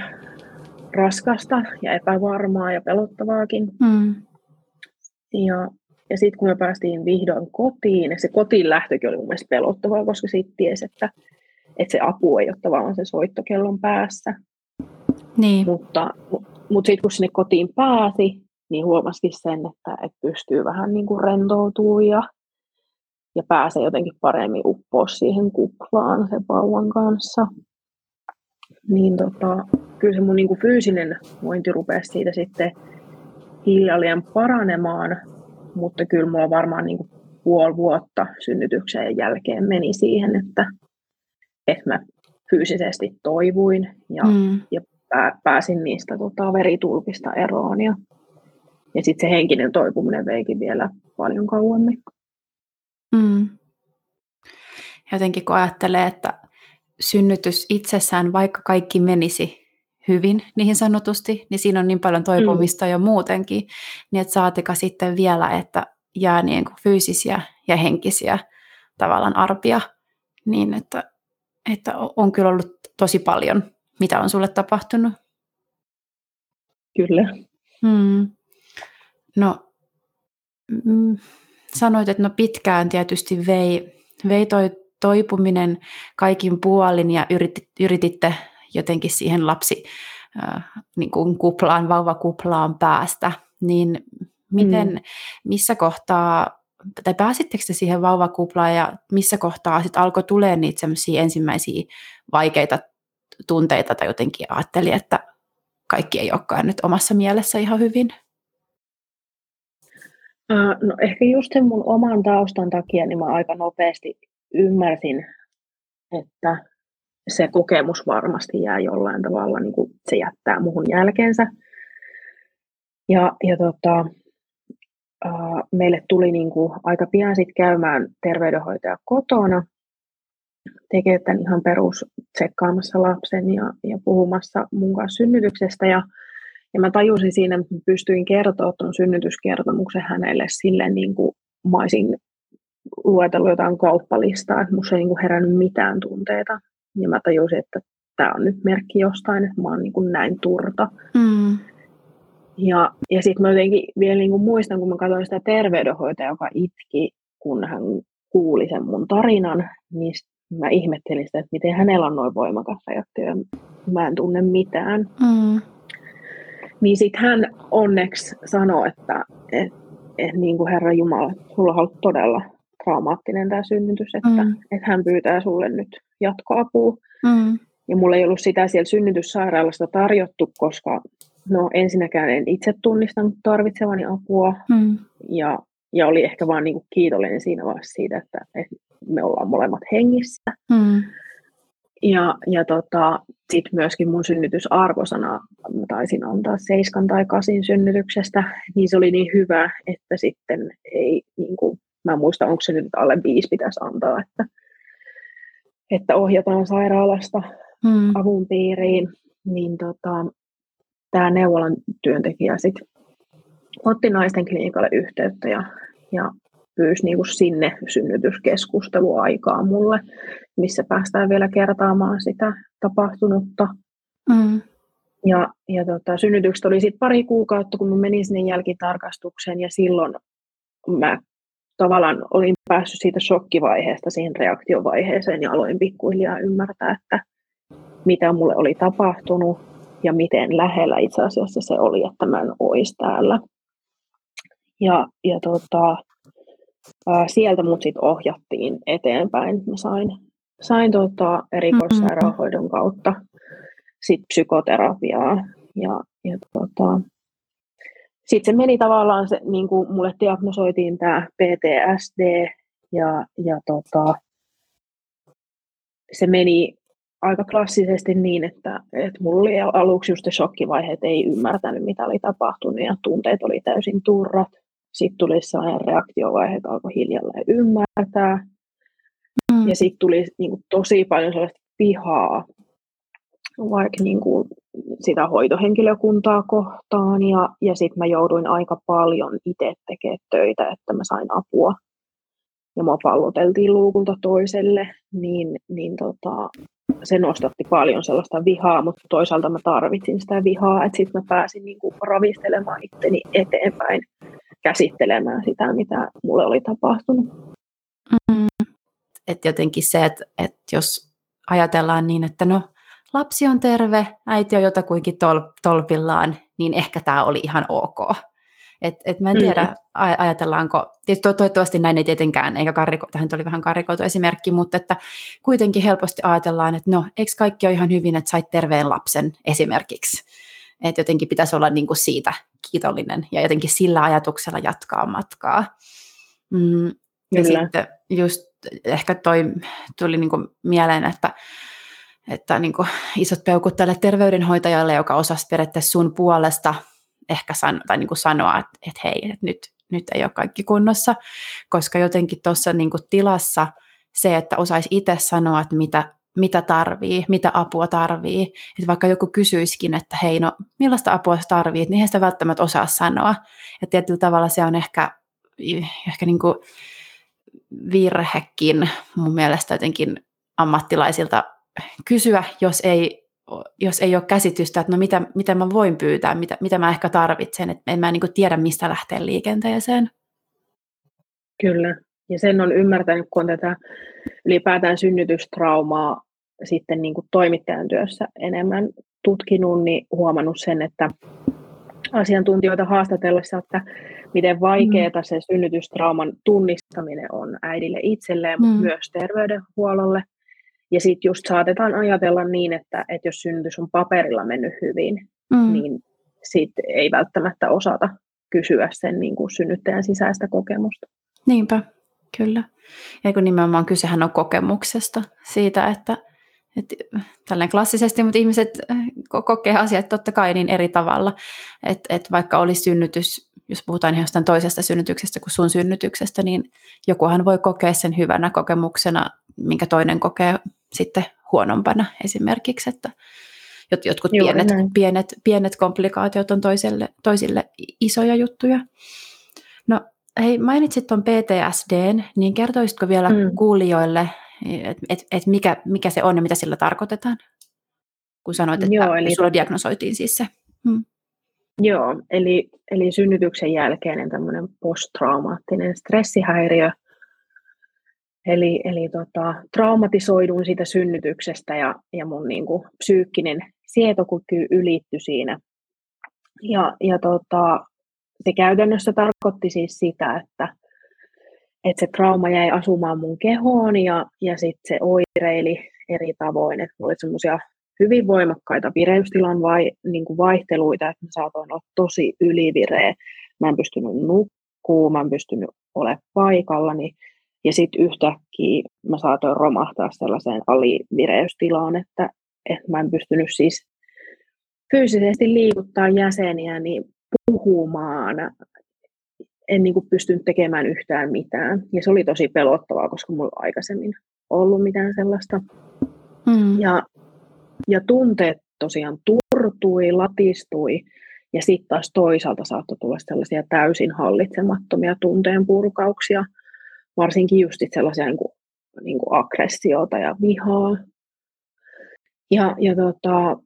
raskasta ja epävarmaa ja pelottavaakin. Mm. Ja ja sitten kun me päästiin vihdoin kotiin, se kotiin lähtökin oli mun mielestä pelottavaa, koska sitten tiesi, että, että se apu ei ole tavallaan se soittokellon päässä. Niin. Mutta, mutta sitten kun sinne kotiin pääsi, niin huomasikin sen, että, että pystyy vähän niin kuin rentoutumaan ja, ja pääsee jotenkin paremmin uppoa siihen kuplaan sen vauvan kanssa. Niin tota, kyllä se mun niin kuin fyysinen vointi rupesi siitä sitten hiljalleen paranemaan, mutta kyllä mulla varmaan niin kuin puoli vuotta synnytyksen jälkeen meni siihen, että, että mä fyysisesti toivuin ja, mm. ja pääsin niistä tota, veritulpista eroon. Ja, ja sitten se henkinen toipuminen veikin vielä paljon kauemmin. Mm. Jotenkin kun ajattelee, että synnytys itsessään, vaikka kaikki menisi hyvin niin sanotusti, niin siinä on niin paljon toipumista mm. jo muutenkin, niin että saatika sitten vielä, että jää niin kuin fyysisiä ja henkisiä tavallaan arpia, niin että, että on kyllä ollut tosi paljon, mitä on sulle tapahtunut. Kyllä. Hmm. No, mm, sanoit, että no pitkään tietysti vei, vei toi toipuminen kaikin puolin ja yritit, yrititte jotenkin siihen lapsi äh, niin kuin kuplaan, vauvakuplaan päästä, niin miten, mm. missä kohtaa, tai pääsittekö te siihen vauvakuplaan ja missä kohtaa sitten alkoi tulee niitä ensimmäisiä vaikeita tunteita tai jotenkin ajatteli, että kaikki ei olekaan nyt omassa mielessä ihan hyvin? No ehkä just sen mun oman taustan takia niin mä aika nopeasti ymmärsin, että se kokemus varmasti jää jollain tavalla, niin kuin se jättää muhun jälkeensä. Ja, ja tota, meille tuli niin kuin aika pian sit käymään terveydenhoitaja kotona, tekee tämän ihan perus tsekkaamassa lapsen ja, ja puhumassa mun kanssa synnytyksestä. Ja, ja mä tajusin siinä, että pystyin kertoa tuon synnytyskertomuksen hänelle sille niin kuin mä olisin luetellut jotain kauppalistaa, että musta ei niin kuin herännyt mitään tunteita. Ja mä tajusin, että tämä on nyt merkki jostain, että mä oon niin kuin näin turta. Mm. Ja, ja sitten mä jotenkin vielä niin kuin muistan, kun mä katsoin sitä terveydenhoitajaa, joka itki, kun hän kuuli sen mun tarinan, niin mä ihmettelin sitä, että miten hänellä on noin voimakas ajattelu. Mä en tunne mitään. Mm. Niin sitten hän onneksi sanoi, että et, et, niin kuin Herra Jumala, sulla on ollut todella traumaattinen tämä synnytys, että mm. et hän pyytää sulle nyt jatkoapua. Mm. Ja mulla ei ollut sitä siellä synnytyssairaalasta tarjottu, koska no ensinnäkään en itse tunnistanut tarvitsevani apua. Mm. Ja, ja oli ehkä vaan niinku kiitollinen siinä vaiheessa siitä, että, että me ollaan molemmat hengissä. Mm. Ja, ja tota, sitten myöskin mun synnytysarvosana mä taisin antaa seiskan tai kasin synnytyksestä, niin se oli niin hyvä, että sitten ei, niin kuin, mä en muista, onko se nyt alle viisi pitäisi antaa, että, että ohjataan sairaalasta hmm. avun piiriin, niin tota, tämä neuvolan työntekijä sitten otti naisten klinikalle yhteyttä ja, ja pyysi niin kuin sinne synnytyskeskusteluaikaa mulle, missä päästään vielä kertaamaan sitä tapahtunutta. Mm. Ja, ja tota, synnytykset oli sitten pari kuukautta, kun mä menin sinne jälkitarkastukseen ja silloin mä tavallaan olin päässyt siitä shokkivaiheesta siihen reaktiovaiheeseen ja aloin pikkuhiljaa ymmärtää, että mitä mulle oli tapahtunut ja miten lähellä itse asiassa se oli, että mä en olisi täällä. Ja, ja tota, ää, sieltä mut sit ohjattiin eteenpäin. Mä sain, sain tota erikoissairaanhoidon kautta sit psykoterapiaa ja, ja tota, sitten se meni tavallaan, se, niin kuin mulle diagnosoitiin tämä PTSD ja, ja tota, se meni aika klassisesti niin, että, että mulla oli aluksi just se shokkivaihe, että ei ymmärtänyt mitä oli tapahtunut ja tunteet oli täysin turrat. Sitten tuli sellainen reaktiovaihe, että alkoi hiljalleen ymmärtää. Mm. Ja sitten tuli niin kuin, tosi paljon sellaista vihaa, vaikka niin kuin, sitä hoitohenkilökuntaa kohtaan. Ja, ja sitten mä jouduin aika paljon itse tekemään töitä, että mä sain apua. Ja mua palloteltiin luukulta toiselle, niin, niin tota, se nostatti paljon sellaista vihaa, mutta toisaalta mä tarvitsin sitä vihaa, että sitten mä pääsin niin kuin ravistelemaan itteni eteenpäin käsittelemään sitä, mitä mulle oli tapahtunut. Mm. Et jotenkin se, että, että jos ajatellaan niin, että no lapsi on terve, äiti on jotakuinkin tol, tolpillaan, niin ehkä tämä oli ihan ok. Et, et mä en tiedä, mm. ajatellaanko, toivottavasti näin ei tietenkään, eikä karriko, tähän tuli vähän karikoitu esimerkki, mutta että kuitenkin helposti ajatellaan, että no, eikö kaikki ole ihan hyvin, että sait terveen lapsen esimerkiksi. Että jotenkin pitäisi olla niin kuin siitä kiitollinen ja jotenkin sillä ajatuksella jatkaa matkaa. Mm, ja Kyllä. sitten just ehkä toi tuli niin kuin mieleen, että, että niin kuin isot peukut tälle terveydenhoitajalle, joka osasi periaatteessa sun puolesta ehkä san, tai niin kuin sanoa, että, että hei, että nyt, nyt ei ole kaikki kunnossa, koska jotenkin tuossa niin tilassa se, että osaisi itse sanoa, että mitä mitä tarvii, mitä apua tarvii. Että vaikka joku kysyisikin, että hei, no millaista apua sä tarvit, niin eihän sitä välttämättä osaa sanoa. Ja tietyllä tavalla se on ehkä ehkä niin kuin virhekin mun mielestä jotenkin ammattilaisilta kysyä, jos ei, jos ei ole käsitystä, että no mitä, mitä mä voin pyytää, mitä, mitä mä ehkä tarvitsen, että en mä niin tiedä, mistä lähteä liikenteeseen. Kyllä, ja sen on ymmärtänyt, kun on tätä ylipäätään synnytystraumaa sitten niin kuin toimittajan työssä enemmän tutkinut, niin huomannut sen, että asiantuntijoita haastatellessa, että miten vaikeaa mm. se synnytystrauman tunnistaminen on äidille itselleen, mm. mutta myös terveydenhuollolle. Ja sitten just saatetaan ajatella niin, että, että jos synnytys on paperilla mennyt hyvin, mm. niin sitten ei välttämättä osata kysyä sen niin kuin synnyttäjän sisäistä kokemusta. Niinpä, kyllä. Ja kun nimenomaan kysehän on kokemuksesta siitä, että, että tällainen klassisesti, mutta ihmiset kokee asiat totta kai niin eri tavalla, että, että vaikka olisi synnytys, jos puhutaan ihan jostain toisesta synnytyksestä kuin sun synnytyksestä, niin jokuhan voi kokea sen hyvänä kokemuksena, minkä toinen kokee sitten huonompana esimerkiksi, että jotkut pienet, pienet, pienet komplikaatiot on toiselle, toisille isoja juttuja. Hei, mainitsit tuon PTSD, niin kertoisitko vielä mm. kuulijoille, että et, et mikä, mikä se on ja mitä sillä tarkoitetaan? Kun sanoit, että Joo, eli... sulla diagnosoitiin siis se. Hmm. Joo, eli, eli synnytyksen jälkeinen tämmöinen posttraumaattinen stressihäiriö. Eli, eli tota, traumatisoidun siitä synnytyksestä ja, ja mun niin kuin, psyykkinen sietokyky ylittyi siinä. Ja, ja tota, se käytännössä tarkoitti siis sitä, että, että se trauma jäi asumaan mun kehoon ja, ja sitten se oireili eri tavoin. Että oli semmoisia hyvin voimakkaita vireystilan vai, niin kuin vaihteluita, että mä saatoin olla tosi ylivireä. Mä en pystynyt nukkuu, mä en pystynyt olemaan paikallani. Ja sitten yhtäkkiä mä saatoin romahtaa sellaiseen alivireystilaan, että, että mä en pystynyt siis fyysisesti liikuttaa jäseniä, niin puhumaan. En niin kuin pystynyt tekemään yhtään mitään. Ja se oli tosi pelottavaa, koska mulla aikaisemmin ollut mitään sellaista. Mm. Ja ja tunteet tosiaan turtui, latistui, ja sitten taas toisaalta saattoi tulla sellaisia täysin hallitsemattomia tunteen purkauksia, varsinkin just sellaisia niin kuin, niin kuin aggressiota ja vihaa. Ja, ja tota,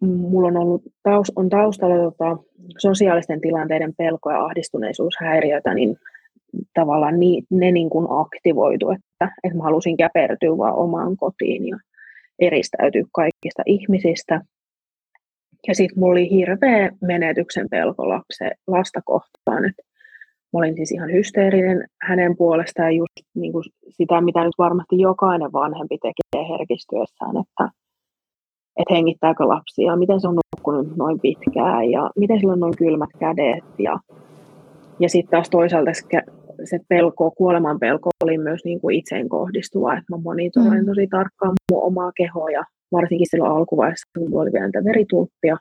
mulla on ollut taus, on taustalla tota, sosiaalisten tilanteiden pelko ja ahdistuneisuushäiriötä, niin tavallaan ni, ne niin kuin aktivoitu, että, että mä halusin käpertyä vaan omaan kotiin ja eristäytyä kaikista ihmisistä. Ja sitten mulla oli hirveä menetyksen pelko lapse, lasta kohtaan. Et mä olin siis ihan hysteerinen hänen puolestaan just niin kuin sitä, mitä nyt varmasti jokainen vanhempi tekee herkistyessään, että, että hengittääkö lapsi ja miten se on nukkunut noin pitkään ja miten sillä on noin kylmät kädet. Ja, ja sitten taas toisaalta se pelko, kuoleman pelko oli myös niin kuin itseen kohdistuva, että mä monitoroin mm. tosi tarkkaan mun omaa kehoa ja varsinkin silloin alkuvaiheessa, kun oli vielä niitä veritulppia,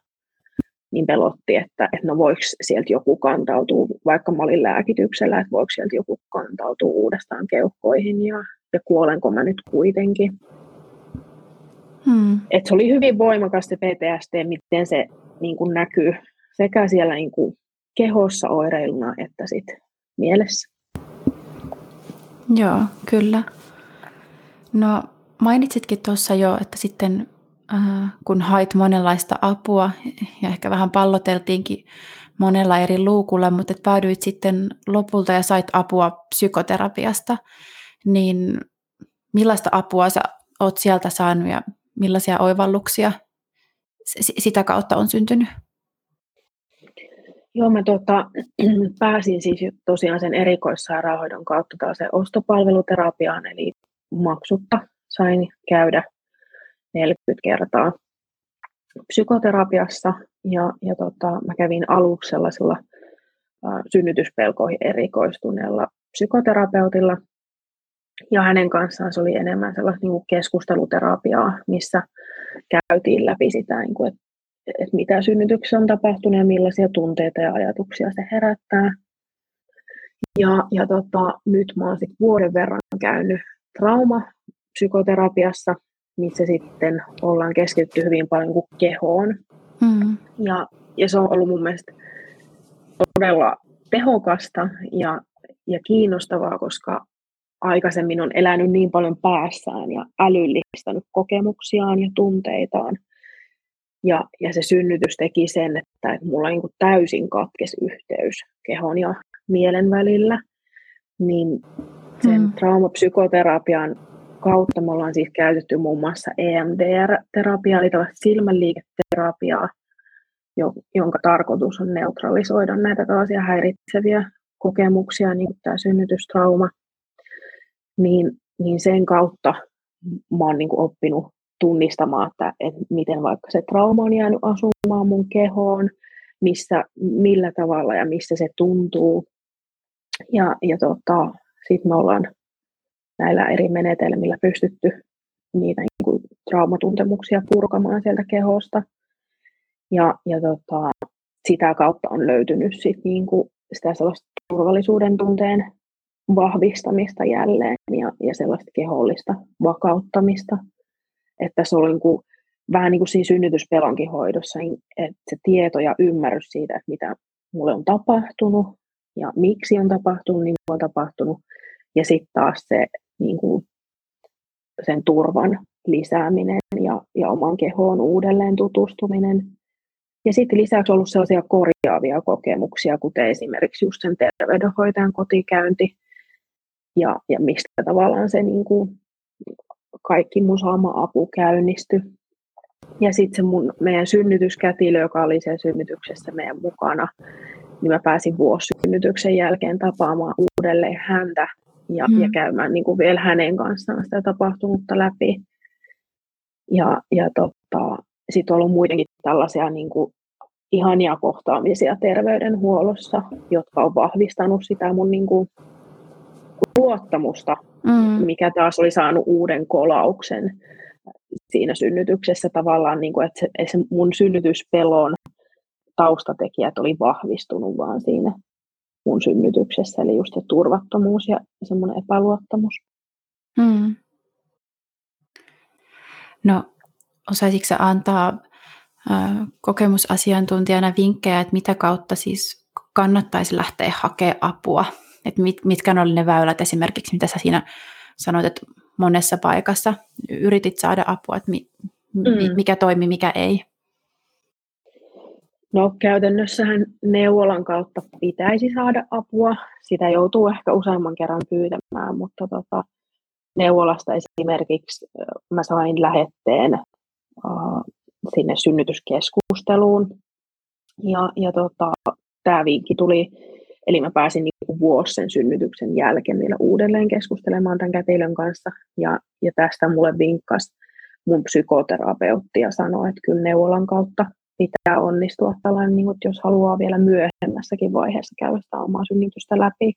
niin pelotti, että, että no voiko sieltä joku kantautua, vaikka mä olin lääkityksellä, että voiko sieltä joku kantautua uudestaan keuhkoihin ja, ja kuolenko mä nyt kuitenkin. Hmm. Et se oli hyvin voimakas se PTSD, miten se niin kuin näkyy sekä siellä niin kuin kehossa oireiluna että sit mielessä. Joo, kyllä. No mainitsitkin tuossa jo, että sitten äh, kun hait monenlaista apua ja ehkä vähän palloteltiinkin monella eri luukulla, mutta et päädyit sitten lopulta ja sait apua psykoterapiasta, niin millaista apua sä oot sieltä saanut ja millaisia oivalluksia sitä kautta on syntynyt? Joo, mä tota, pääsin siis tosiaan sen erikoissairaanhoidon kautta taas ostopalveluterapiaan, eli maksutta sain käydä 40 kertaa psykoterapiassa ja, ja tota, mä kävin aluksi sellaisella synnytyspelkoihin erikoistuneella psykoterapeutilla ja hänen kanssaan se oli enemmän sellaista niin kuin keskusteluterapiaa, missä käytiin läpi sitä, niin kuin, että että mitä synnytyksessä on tapahtunut ja millaisia tunteita ja ajatuksia se herättää. Ja, ja tota, nyt mä oon sit vuoden verran käynyt trauma-psykoterapiassa, missä sitten ollaan keskitytty hyvin paljon kuin kehoon. Mm. Ja, ja se on ollut mun mielestä todella tehokasta ja, ja kiinnostavaa, koska aikaisemmin on elänyt niin paljon päässään ja älyllistänyt kokemuksiaan ja tunteitaan. Ja, ja se synnytys teki sen, että, että mulla niin täysin katkes yhteys kehon ja mielen välillä. Niin sen hmm. traumapsykoterapian kautta me ollaan siis käytetty muun muassa EMDR-terapiaa, eli silmänliiketerapiaa, jonka tarkoitus on neutralisoida näitä tällaisia häiritseviä kokemuksia, niin kuin tämä synnytystrauma, niin, niin sen kautta mä oon niin kuin oppinut tunnistamaan, että, että miten vaikka se trauma on jäänyt asumaan mun kehoon, missä, millä tavalla ja missä se tuntuu. Ja, ja tota, sitten me ollaan näillä eri menetelmillä pystytty niitä niin kuin, traumatuntemuksia purkamaan sieltä kehosta. Ja, ja tota, sitä kautta on löytynyt sit niin kuin sitä sellaista turvallisuuden tunteen vahvistamista jälleen ja, ja sellaista kehollista vakauttamista. Että se oli niin kuin, vähän niin kuin siinä synnytyspelonkin hoidossa, että se tieto ja ymmärrys siitä, että mitä mulle on tapahtunut ja miksi on tapahtunut, niin on tapahtunut. Ja sitten taas se niin kuin, sen turvan lisääminen ja, ja oman kehoon uudelleen tutustuminen ja sitten lisäksi ollut sellaisia korjaavia kokemuksia, kuten esimerkiksi just sen terveydenhoitajan kotikäynti, ja, ja mistä tavallaan se niin kuin, kaikki mun saama apu käynnistyi. Ja sitten se mun, meidän synnytyskätilö, joka oli siellä synnytyksessä meidän mukana, niin mä pääsin vuosisynnytyksen jälkeen tapaamaan uudelleen häntä ja, mm. ja käymään niin kuin vielä hänen kanssaan sitä tapahtunutta läpi. Ja, ja tota, sitten on ollut muidenkin tällaisia niin kuin ihania kohtaamisia terveydenhuollossa, jotka on vahvistanut sitä mun niin kuin, luottamusta, mm. mikä taas oli saanut uuden kolauksen siinä synnytyksessä tavallaan, niin kuin, että se, se mun synnytyspelon taustatekijät oli vahvistunut vaan siinä mun synnytyksessä, eli just se turvattomuus ja semmoinen epäluottamus. Mm. No, osaisitko antaa kokemusasiantuntijana vinkkejä, että mitä kautta siis kannattaisi lähteä hakemaan apua? Että mit, mitkä oli ne väylät esimerkiksi, mitä sä siinä sanoit, että monessa paikassa yritit saada apua, että mi, mm. mikä toimi, mikä ei? No käytännössähän neuvolan kautta pitäisi saada apua. Sitä joutuu ehkä useamman kerran pyytämään, mutta tota, neuvolasta esimerkiksi mä sain lähetteen sinne synnytyskeskusteluun. Ja, ja tota, tämä vinkki tuli, eli mä pääsin niin vuosi sen synnytyksen jälkeen vielä uudelleen keskustelemaan tämän kätilön kanssa. Ja, ja tästä mulle vinkkasi mun psykoterapeutti ja sanoi, että kyllä neuvolan kautta pitää onnistua tällainen, niin kuin, jos haluaa vielä myöhemmässäkin vaiheessa käydä sitä omaa synnytystä läpi.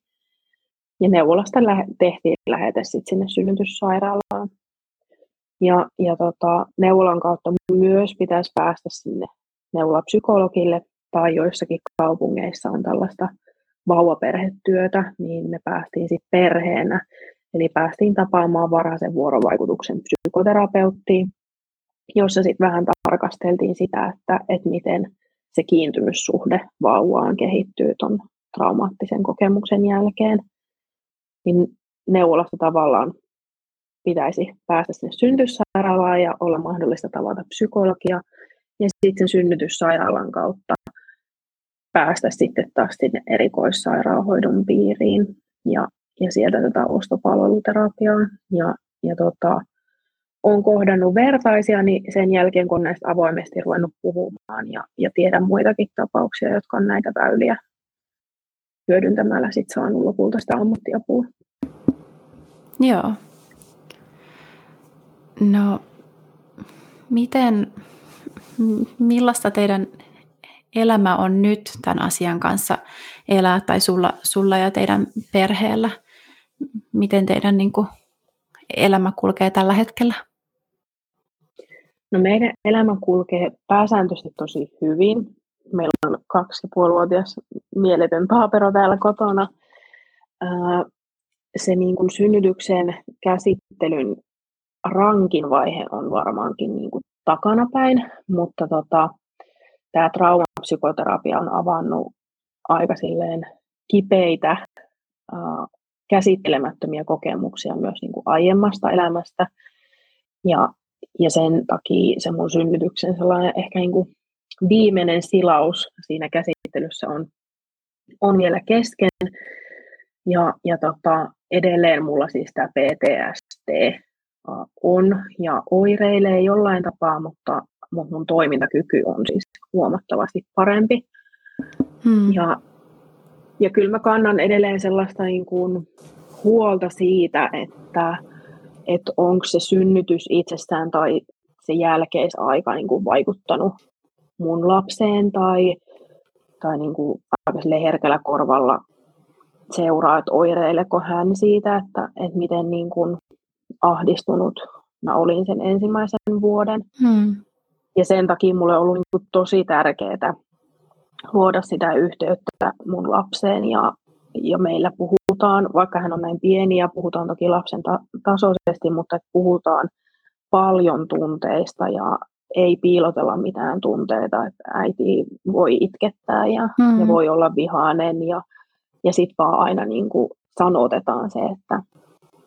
Ja neuvolasta tehtiin lähete sitten sinne synnytyssairaalaan. Ja, ja tota, neuvolan kautta myös pitäisi päästä sinne neuvolapsykologille tai joissakin kaupungeissa on tällaista vauvaperhetyötä, niin me päästiin sitten perheenä. Eli päästiin tapaamaan varhaisen vuorovaikutuksen psykoterapeuttiin, jossa sitten vähän tarkasteltiin sitä, että, että miten se kiintymyssuhde vauvaan kehittyy tuon traumaattisen kokemuksen jälkeen. Niin neuvolasta tavallaan pitäisi päästä sinne synnytyssairaalaan ja olla mahdollista tavata psykologia ja sitten synnytyssairaalan kautta päästä sitten taas sinne erikoissairaanhoidon piiriin ja, ja sieltä tätä ostopalveluterapiaa. Ja, ja tota, olen kohdannut vertaisia niin sen jälkeen, kun näistä avoimesti ruvennut puhumaan ja, ja tiedän muitakin tapauksia, jotka on näitä väyliä hyödyntämällä sit saanut lopulta sitä ammattiapua. Joo, No, miten, millaista teidän elämä on nyt tämän asian kanssa elää tai sulla, sulla ja teidän perheellä? Miten teidän niin kuin, elämä kulkee tällä hetkellä? No meidän elämä kulkee pääsääntöisesti tosi hyvin. Meillä on kaksi ja puolivuotias mieletön paapero täällä kotona. Se niin kuin synnytyksen käsittelyn rankin vaihe on varmaankin niin kuin takanapäin, mutta tota, tämä traumapsykoterapia on avannut aika silleen kipeitä, käsittelemättömiä kokemuksia myös niin kuin aiemmasta elämästä. Ja, ja sen takia se mun synnytyksen sellainen ehkä niin kuin viimeinen silaus siinä käsittelyssä on, on vielä kesken. Ja, ja tota, edelleen mulla siis tämä PTSD on ja oireilee jollain tapaa, mutta, mutta mun toimintakyky on siis huomattavasti parempi. Hmm. Ja, ja kyllä mä kannan edelleen sellaista niin kuin huolta siitä, että, että onko se synnytys itsestään tai se jälkeisaika niin kuin vaikuttanut mun lapseen tai, tai niin kuin aika herkällä korvalla seuraa, että oireileko hän siitä, että, että miten niin kuin ahdistunut mä olin sen ensimmäisen vuoden. Hmm. Ja sen takia mulle on ollut niin kuin tosi tärkeää luoda sitä yhteyttä mun lapseen ja, ja meillä puhutaan, vaikka hän on näin pieni ja puhutaan toki lapsen ta- tasoisesti, mutta puhutaan paljon tunteista ja ei piilotella mitään tunteita, että äiti voi itkettää ja, hmm. ja voi olla vihainen ja, ja sitten vaan aina niin kuin sanotetaan se, että,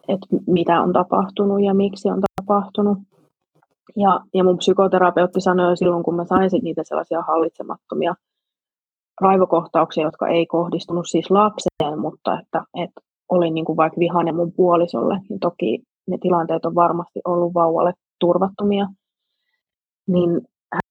että mitä on tapahtunut ja miksi on tapahtunut. Ja, ja mun psykoterapeutti sanoi jo silloin, kun mä sain niitä sellaisia hallitsemattomia raivokohtauksia, jotka ei kohdistunut siis lapseen, mutta että, että olin niin kuin vaikka vihainen mun puolisolle, niin toki ne tilanteet on varmasti ollut vauvalle turvattomia. Niin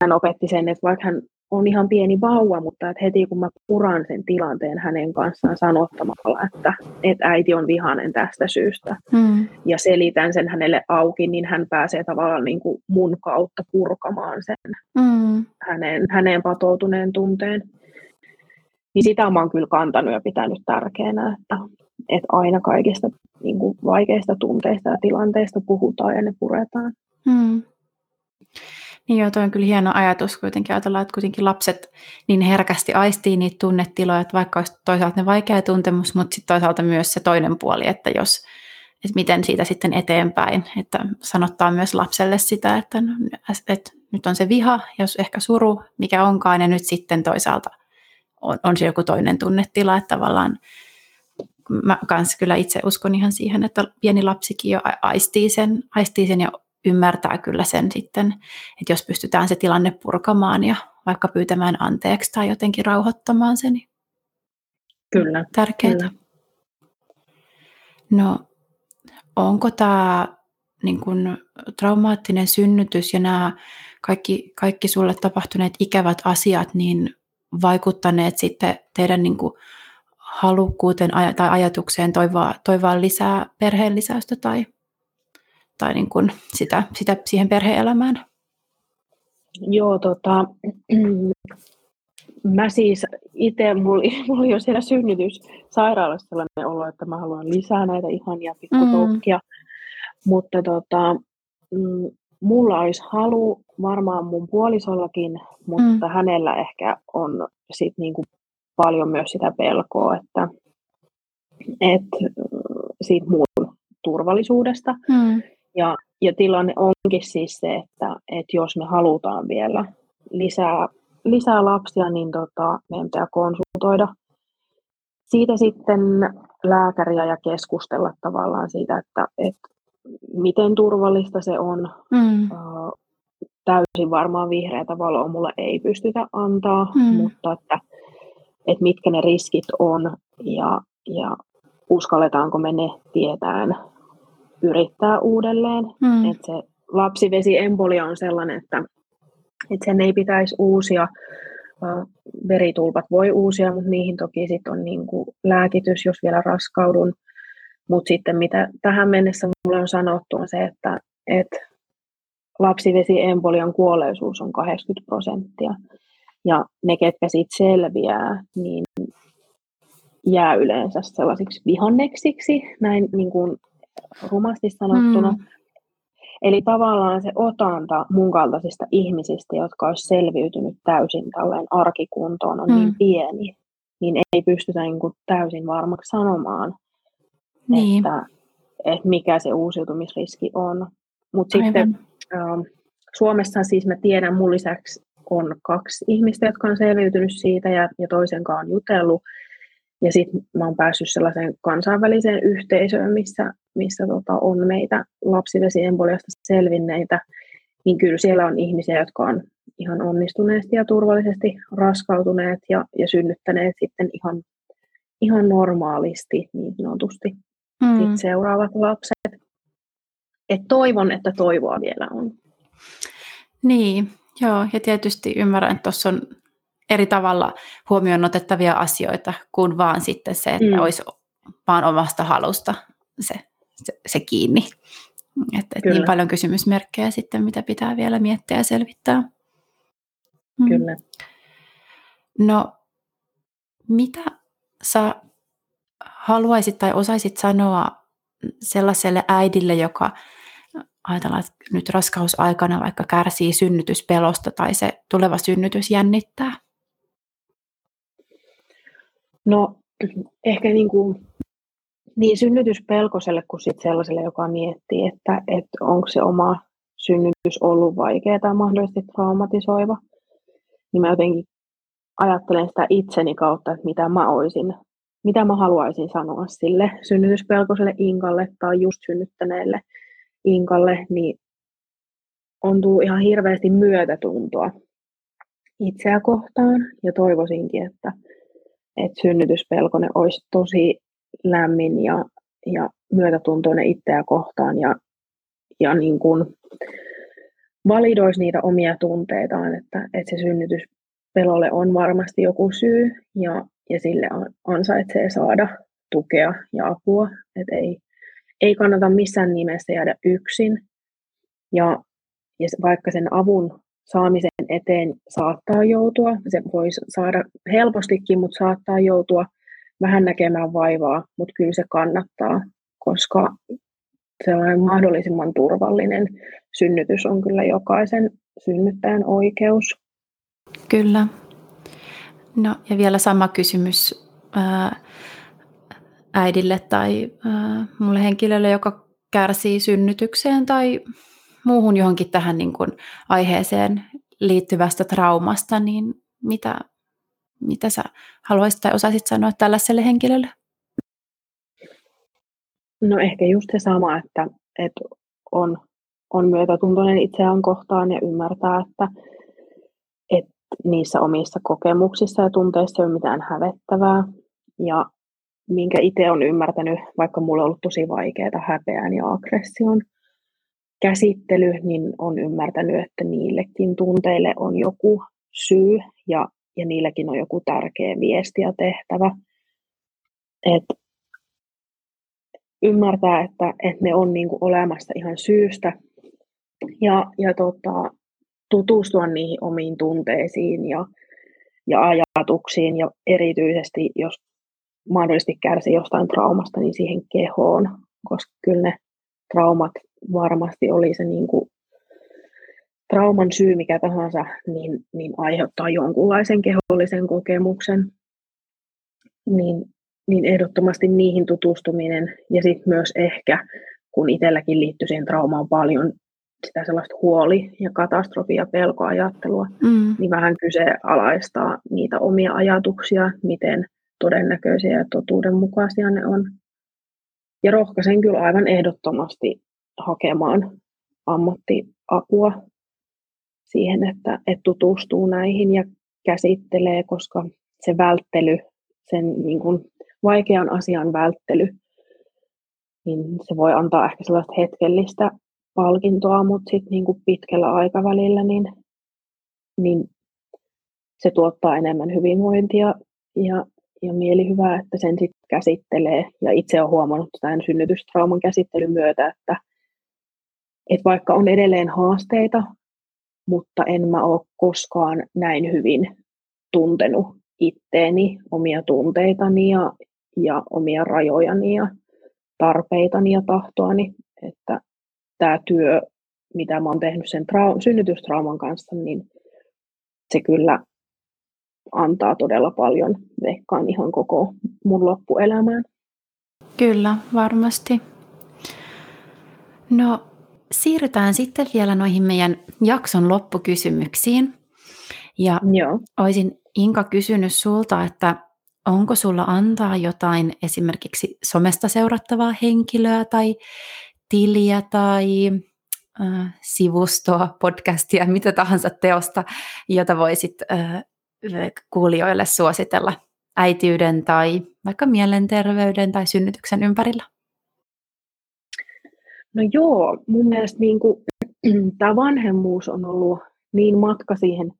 hän opetti sen, että vaikka hän on ihan pieni vauva, mutta että heti kun mä puran sen tilanteen hänen kanssaan sanottamalla, että, että äiti on vihainen tästä syystä mm. ja selitän sen hänelle auki, niin hän pääsee tavallaan niin kuin mun kautta purkamaan sen mm. hänen, hänen patoutuneen tunteen. Niin sitä mä oon kyllä kantanut ja pitänyt tärkeänä, että, että aina kaikista niin kuin vaikeista tunteista ja tilanteista puhutaan ja ne puretaan. Mm. Niin joo, toi on kyllä hieno ajatus kuitenkin ajatella, että kuitenkin lapset niin herkästi aistii niitä tunnetiloja, että vaikka olisi toisaalta ne vaikea tuntemus, mutta sitten toisaalta myös se toinen puoli, että jos, että miten siitä sitten eteenpäin, että sanottaa myös lapselle sitä, että, no, että nyt on se viha, jos ehkä suru, mikä onkaan, ja nyt sitten toisaalta on, on se joku toinen tunnetila, että tavallaan mä kyllä itse uskon ihan siihen, että pieni lapsikin jo aistii sen, aistii sen ja ymmärtää kyllä sen sitten, että jos pystytään se tilanne purkamaan ja vaikka pyytämään anteeksi tai jotenkin rauhoittamaan sen. Niin kyllä. Tärkeää. Kyllä. No, onko tämä niin kun, traumaattinen synnytys ja nämä kaikki, kaikki sulle tapahtuneet ikävät asiat niin vaikuttaneet sitten teidän niin kuin, halukkuuteen tai ajatukseen toivoa, toivoa lisää perheen lisäystä tai tai niin kuin sitä, sitä siihen perheelämään? Joo, tota, mä siis itse, mulla, mulla oli jo siellä synnytyssairaalassa sellainen olo, että mä haluan lisää näitä ihania pikkutoukkia, mm. mutta tota, mm, mulla olisi halu varmaan mun puolisollakin, mutta mm. hänellä ehkä on sit niinku paljon myös sitä pelkoa, että et, siitä muun turvallisuudesta. Mm. Ja, ja tilanne onkin siis se, että, että jos me halutaan vielä lisää, lisää lapsia, niin tota, meidän pitää konsultoida siitä sitten lääkäriä ja keskustella tavallaan siitä, että, että miten turvallista se on. Mm. Täysin varmaan vihreätä valoa mulla ei pystytä antaa, mm. mutta että, että mitkä ne riskit on ja, ja uskalletaanko me ne tietään yrittää uudelleen. Mm. Että se lapsivesiembolia on sellainen, että, että sen ei pitäisi uusia. Veritulpat voi uusia, mutta niihin toki sit on niin kuin lääkitys, jos vielä raskaudun. Mutta sitten mitä tähän mennessä mulle on sanottu on se, että, että lapsivesiembolian kuolleisuus on 80 prosenttia. Ja ne, ketkä siitä selviää, niin jää yleensä sellaisiksi vihanneksiksi, näin niin kuin rumasti sanottuna. Mm. Eli tavallaan se otanta mun kaltaisista ihmisistä, jotka olisi selviytynyt täysin tällainen arkikuntoon, on niin mm. niin pieni, niin ei pystytä niin kuin täysin varmaksi sanomaan, niin. että, että mikä se uusiutumisriski on. Mutta sitten äh, Suomessa siis mä tiedän, mun lisäksi on kaksi ihmistä, jotka on selviytynyt siitä ja, ja toisen kanssa on jutellut. Ja sitten mä oon päässyt sellaiseen kansainväliseen yhteisöön, missä, missä tota, on meitä lapsivesiemboliasta selvinneitä, niin kyllä siellä on ihmisiä, jotka on ihan onnistuneesti ja turvallisesti raskautuneet ja, ja synnyttäneet sitten ihan, ihan normaalisti niin sanotusti mm. sit seuraavat lapset. Et toivon, että toivoa vielä on. Niin, joo, ja tietysti ymmärrän, että tuossa on eri tavalla huomioon otettavia asioita kuin vaan sitten se, että mm. olisi vaan omasta halusta se, se, se kiinni. Että et niin paljon kysymysmerkkejä sitten, mitä pitää vielä miettiä ja selvittää. Mm. Kyllä. No, mitä sä haluaisit tai osaisit sanoa sellaiselle äidille, joka ajatellaan, että nyt raskausaikana vaikka kärsii synnytyspelosta tai se tuleva synnytys jännittää? No ehkä niin, kuin, niin synnytyspelkoselle kuin sit sellaiselle, joka miettii, että, että onko se oma synnytys ollut vaikea tai mahdollisesti traumatisoiva, niin mä jotenkin ajattelen sitä itseni kautta, että mitä mä olisin, mitä mä haluaisin sanoa sille synnytyspelkoiselle Inkalle tai just synnyttäneelle Inkalle, niin on tullut ihan hirveästi myötätuntoa itseä kohtaan. Ja toivoisinkin, että, että synnytyspelkonen olisi tosi lämmin ja, ja myötätuntoinen itseä kohtaan ja, ja niin kuin validoisi niitä omia tunteitaan, että, että se synnytyspelolle on varmasti joku syy ja, ja sille ansaitsee saada tukea ja apua. että ei, ei kannata missään nimessä jäädä yksin. Ja, ja vaikka sen avun saamisen eteen saattaa joutua, se voi saada helpostikin, mutta saattaa joutua vähän näkemään vaivaa, mutta kyllä se kannattaa, koska sellainen mahdollisimman turvallinen synnytys on kyllä jokaisen synnyttäjän oikeus. Kyllä. No ja vielä sama kysymys ää, äidille tai ää, mulle henkilölle, joka kärsii synnytykseen tai muuhun johonkin tähän niin kuin aiheeseen liittyvästä traumasta, niin mitä, mitä sä haluaisit tai osaisit sanoa tällaiselle henkilölle? No ehkä just se sama, että, että on, on myötätuntoinen itseään kohtaan ja ymmärtää, että, että niissä omissa kokemuksissa ja tunteissa ei ole mitään hävettävää. Ja minkä itse on ymmärtänyt, vaikka mulla on ollut tosi vaikeaa häpeän ja aggression käsittely, niin on ymmärtänyt, että niillekin tunteille on joku syy ja, ja niilläkin on joku tärkeä viesti ja tehtävä. Et ymmärtää, että, että ne on niinku olemassa ihan syystä ja, ja tota, tutustua niihin omiin tunteisiin ja, ja ajatuksiin ja erityisesti, jos mahdollisesti kärsii jostain traumasta, niin siihen kehoon, koska kyllä ne traumat varmasti oli se niin kuin trauman syy mikä tahansa, niin, niin aiheuttaa jonkunlaisen kehollisen kokemuksen. Niin, niin ehdottomasti niihin tutustuminen ja sitten myös ehkä, kun itselläkin liittyy siihen traumaan paljon sitä sellaista huoli- ja katastrofi- ja pelkoajattelua, mm. niin vähän kyseenalaistaa niitä omia ajatuksia, miten todennäköisiä ja totuudenmukaisia ne on. Ja rohkaisen kyllä aivan ehdottomasti hakemaan ammattiapua siihen, että, että tutustuu näihin ja käsittelee, koska se välttely, sen niin kuin vaikean asian välttely, niin se voi antaa ehkä sellaista hetkellistä palkintoa, mutta sitten niin kuin pitkällä aikavälillä niin, niin se tuottaa enemmän hyvinvointia ja, ja mielihyvää, että sen sitten käsittelee. Ja itse olen huomannut tämän synnytystrauman käsittelyn myötä, että että vaikka on edelleen haasteita, mutta en mä ole koskaan näin hyvin tuntenut itteeni, omia tunteitani ja, ja omia rajojani ja tarpeitani ja tahtoani, että tämä työ, mitä mä oon tehnyt sen trau- synnytystrauman kanssa, niin se kyllä antaa todella paljon, veikkaan ihan koko mun loppuelämään. Kyllä, varmasti. No siirrytään sitten vielä noihin meidän jakson loppukysymyksiin. Ja Joo. olisin Inka kysynyt sulta, että onko sulla antaa jotain esimerkiksi somesta seurattavaa henkilöä tai tiliä tai äh, sivustoa, podcastia, mitä tahansa teosta, jota voisit äh, kuulijoille suositella äitiyden tai vaikka mielenterveyden tai synnytyksen ympärillä? No joo, mun mielestä niin kuin, tämä vanhemmuus on ollut niin matka siihen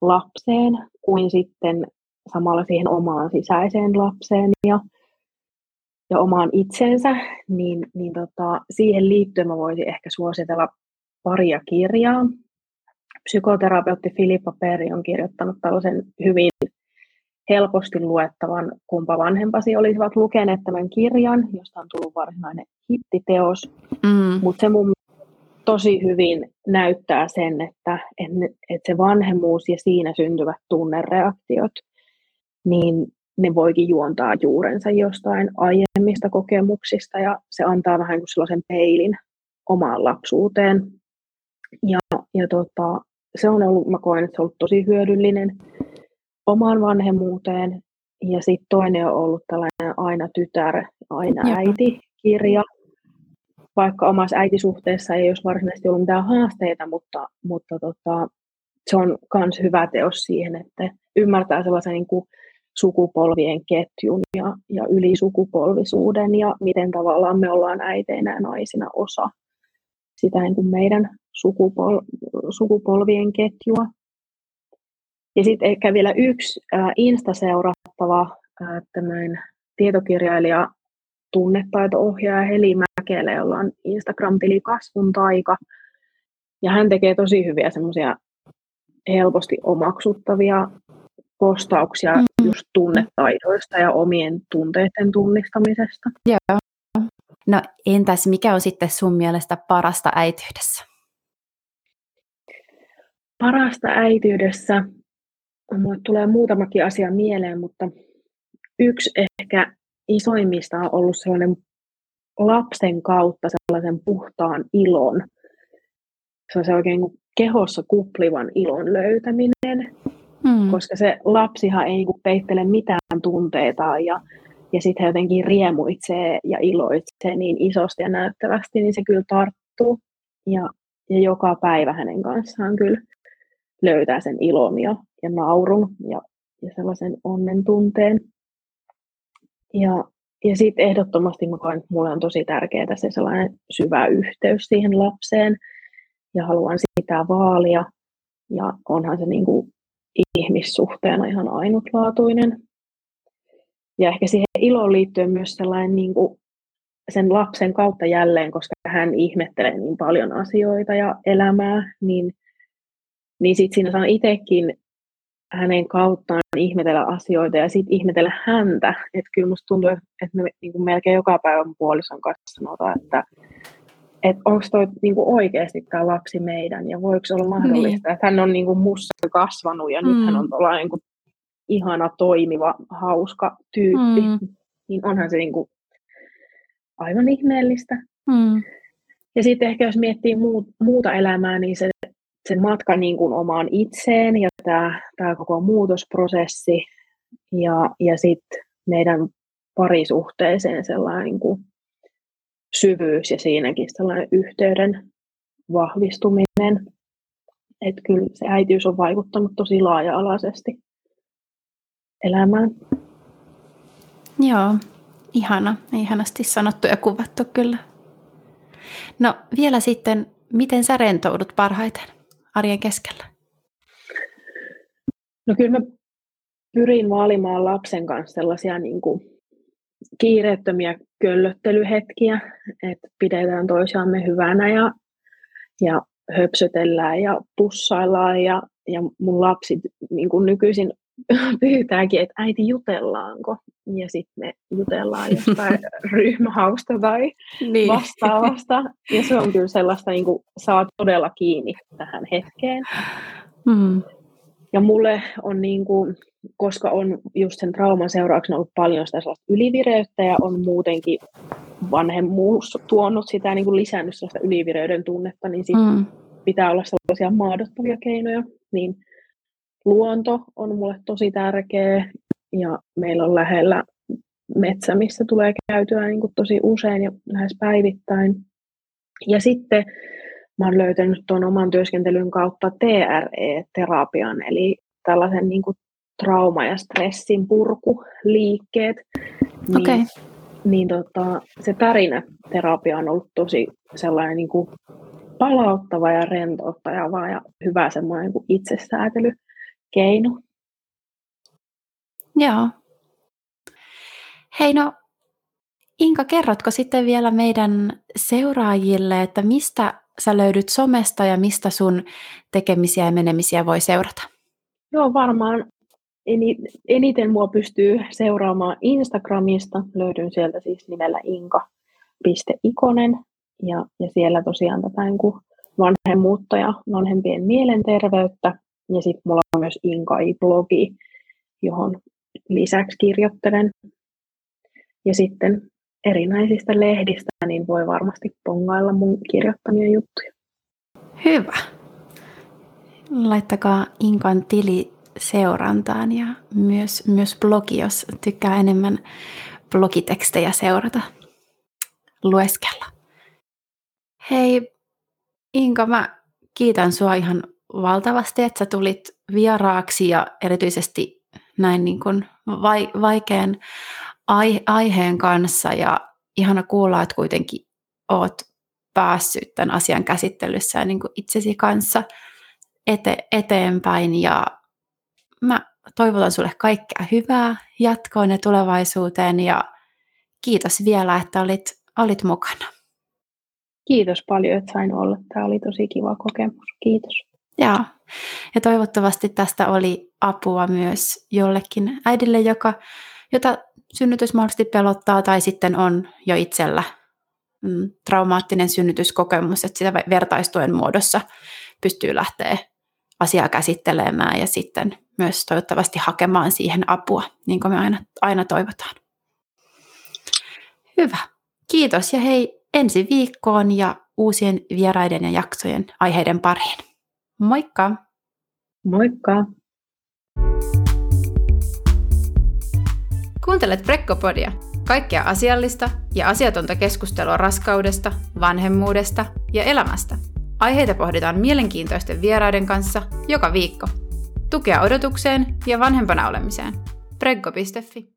lapseen kuin sitten samalla siihen omaan sisäiseen lapseen ja, ja omaan itsensä, niin, niin tota, siihen liittyen mä voisin ehkä suositella paria kirjaa. Psykoterapeutti Filippa Peri on kirjoittanut tällaisen hyvin helposti luettavan Kumpa vanhempasi olisivat lukeneet tämän kirjan, josta on tullut varsinainen hittiteos. Mm. Mutta se mun tosi hyvin näyttää sen, että, että se vanhemmuus ja siinä syntyvät tunnereaktiot, niin ne voikin juontaa juurensa jostain aiemmista kokemuksista ja se antaa vähän kuin sellaisen peilin omaan lapsuuteen. Ja, ja tota, se on ollut, mä koen, että se on ollut tosi hyödyllinen omaan vanhemmuuteen. Ja sitten toinen on ollut tällainen Aina tytär, Aina äiti kirja. Vaikka omassa äitisuhteessa ei olisi varsinaisesti ollut mitään haasteita, mutta, mutta tota, se on myös hyvä teos siihen, että ymmärtää sellaisen niin kuin sukupolvien ketjun ja, ja ylisukupolvisuuden ja miten tavallaan me ollaan äiteinä ja naisina osa sitä niin kuin meidän sukupol, sukupolvien ketjua. Ja sitten ehkä vielä yksi Insta-seurattava tietokirjailija, tunnetaito-ohjaaja Heli Mäkelä, jolla on Instagram-tili Kasvun taika. Ja hän tekee tosi hyviä semmoisia helposti omaksuttavia postauksia mm. just tunnetaidoista ja omien tunteiden tunnistamisesta. Joo. No entäs mikä on sitten sun mielestä parasta äityydessä? Parasta äityydessä Mulle tulee muutamakin asia mieleen, mutta yksi ehkä isoimmista on ollut sellainen lapsen kautta sellaisen puhtaan ilon, se on se oikein kehossa kuplivan ilon löytäminen, hmm. koska se lapsihan ei peittele mitään tunteita ja, ja sitten jotenkin riemuitsee ja iloitsee niin isosti ja näyttävästi, niin se kyllä tarttuu. Ja, ja joka päivä hänen kanssaan kyllä löytää sen ilon ja, ja naurun ja, ja sellaisen onnen tunteen. Ja, ja sitten ehdottomasti mä koen, että mulle on tosi tärkeää se sellainen syvä yhteys siihen lapseen ja haluan sitä vaalia. Ja onhan se niin kuin ihmissuhteena ihan ainutlaatuinen. Ja ehkä siihen iloon liittyen myös sellainen niin kuin sen lapsen kautta jälleen, koska hän ihmettelee niin paljon asioita ja elämää, niin niin sitten siinä saa itsekin hänen kauttaan ihmetellä asioita ja sitten ihmetellä häntä. Että kyllä musta tuntuu, että me niin kuin melkein joka päivä puolison kanssa sanotaan, että että onko toi niin kuin oikeasti tämä lapsi meidän ja voiko se olla mahdollista, niin. että hän on niin kuin mussa kasvanut ja mm. nyt hän on tuolla niin kuin ihana, toimiva, hauska tyyppi, mm. niin onhan se niin kuin aivan ihmeellistä. Mm. Ja sitten ehkä jos miettii muut, muuta elämää, niin se sen matkan niin kuin omaan itseen ja tämä, tämä koko muutosprosessi ja, ja sitten meidän parisuhteeseen sellainen niin kuin syvyys ja siinäkin sellainen yhteyden vahvistuminen. Että kyllä se äitiys on vaikuttanut tosi laaja-alaisesti elämään. Joo, ihana, ihanasti sanottu ja kuvattu kyllä. No vielä sitten, miten sä rentoudut parhaiten? Arjen keskellä? No kyllä mä pyrin vaalimaan lapsen kanssa sellaisia niin kuin kiireettömiä köllöttelyhetkiä, että pidetään toisiamme hyvänä ja, ja höpsötellään ja pussaillaan ja, ja mun lapsi niin kuin nykyisin pyytääkin, että äiti jutellaanko? Ja sitten me jutellaan jostain ryhmähausta tai niin. vastaavasta. Ja se on kyllä sellaista, niin kuin saa todella kiinni tähän hetkeen. Mm. Ja mulle on niin kuin, koska on just sen trauman seurauksena ollut paljon sitä ylivireyttä ja on muutenkin vanhemmuus tuonut sitä, niin kuin lisännyt sellaista ylivireyden tunnetta, niin sit mm. pitää olla sellaisia maadottavia keinoja. Niin luonto on mulle tosi tärkeä ja meillä on lähellä metsä, missä tulee käytyä niin kuin tosi usein ja lähes päivittäin. Ja sitten mä oon löytänyt tuon oman työskentelyn kautta TRE-terapian, eli tällaisen niin kuin trauma- ja stressin purkuliikkeet. Niin, okay. niin tota, se terapia on ollut tosi sellainen niin kuin palauttava ja rentouttava ja hyvä semmoinen niin itsesäätelykeino. Joo. Hei no, Inka, kerrotko sitten vielä meidän seuraajille, että mistä sä löydyt somesta ja mistä sun tekemisiä ja menemisiä voi seurata? Joo, varmaan eniten mua pystyy seuraamaan Instagramista. Löydyn sieltä siis nimellä inka.ikonen. Ja, ja siellä tosiaan tätä niin kuin vanhemmuutta ja vanhempien mielenterveyttä. Ja sitten mulla on myös Inkai-blogi, johon lisäksi kirjoittelen. Ja sitten erinäisistä lehdistä, niin voi varmasti pongailla mun kirjoittamia juttuja. Hyvä. Laittakaa Inkan tili seurantaan ja myös, myös blogi, jos tykkää enemmän blogitekstejä seurata, lueskella. Hei Inka, mä kiitän sua ihan valtavasti, että sä tulit vieraaksi ja erityisesti näin niin kuin vaikean aiheen kanssa ja ihana kuulla, että kuitenkin oot päässyt tämän asian käsittelyssä ja niin kuin itsesi kanssa ete- eteenpäin ja mä toivotan sulle kaikkea hyvää jatkoon ja tulevaisuuteen ja kiitos vielä, että olit, olit mukana. Kiitos paljon, että sain olla. Tämä oli tosi kiva kokemus. Kiitos. Joo. Ja toivottavasti tästä oli apua myös jollekin äidille, joka, jota synnytys mahdollisesti pelottaa tai sitten on jo itsellä mm, traumaattinen synnytyskokemus, että sitä vertaistuen muodossa pystyy lähteä asiaa käsittelemään ja sitten myös toivottavasti hakemaan siihen apua, niin kuin me aina, aina toivotaan. Hyvä. Kiitos ja hei ensi viikkoon ja uusien vieraiden ja jaksojen aiheiden pariin. Moikka! Moikka! Kuuntelet Prekkopodia, kaikkea asiallista ja asiatonta keskustelua raskaudesta, vanhemmuudesta ja elämästä. Aiheita pohditaan mielenkiintoisten vieraiden kanssa joka viikko. Tukea odotukseen ja vanhempana olemiseen. Preggo.fi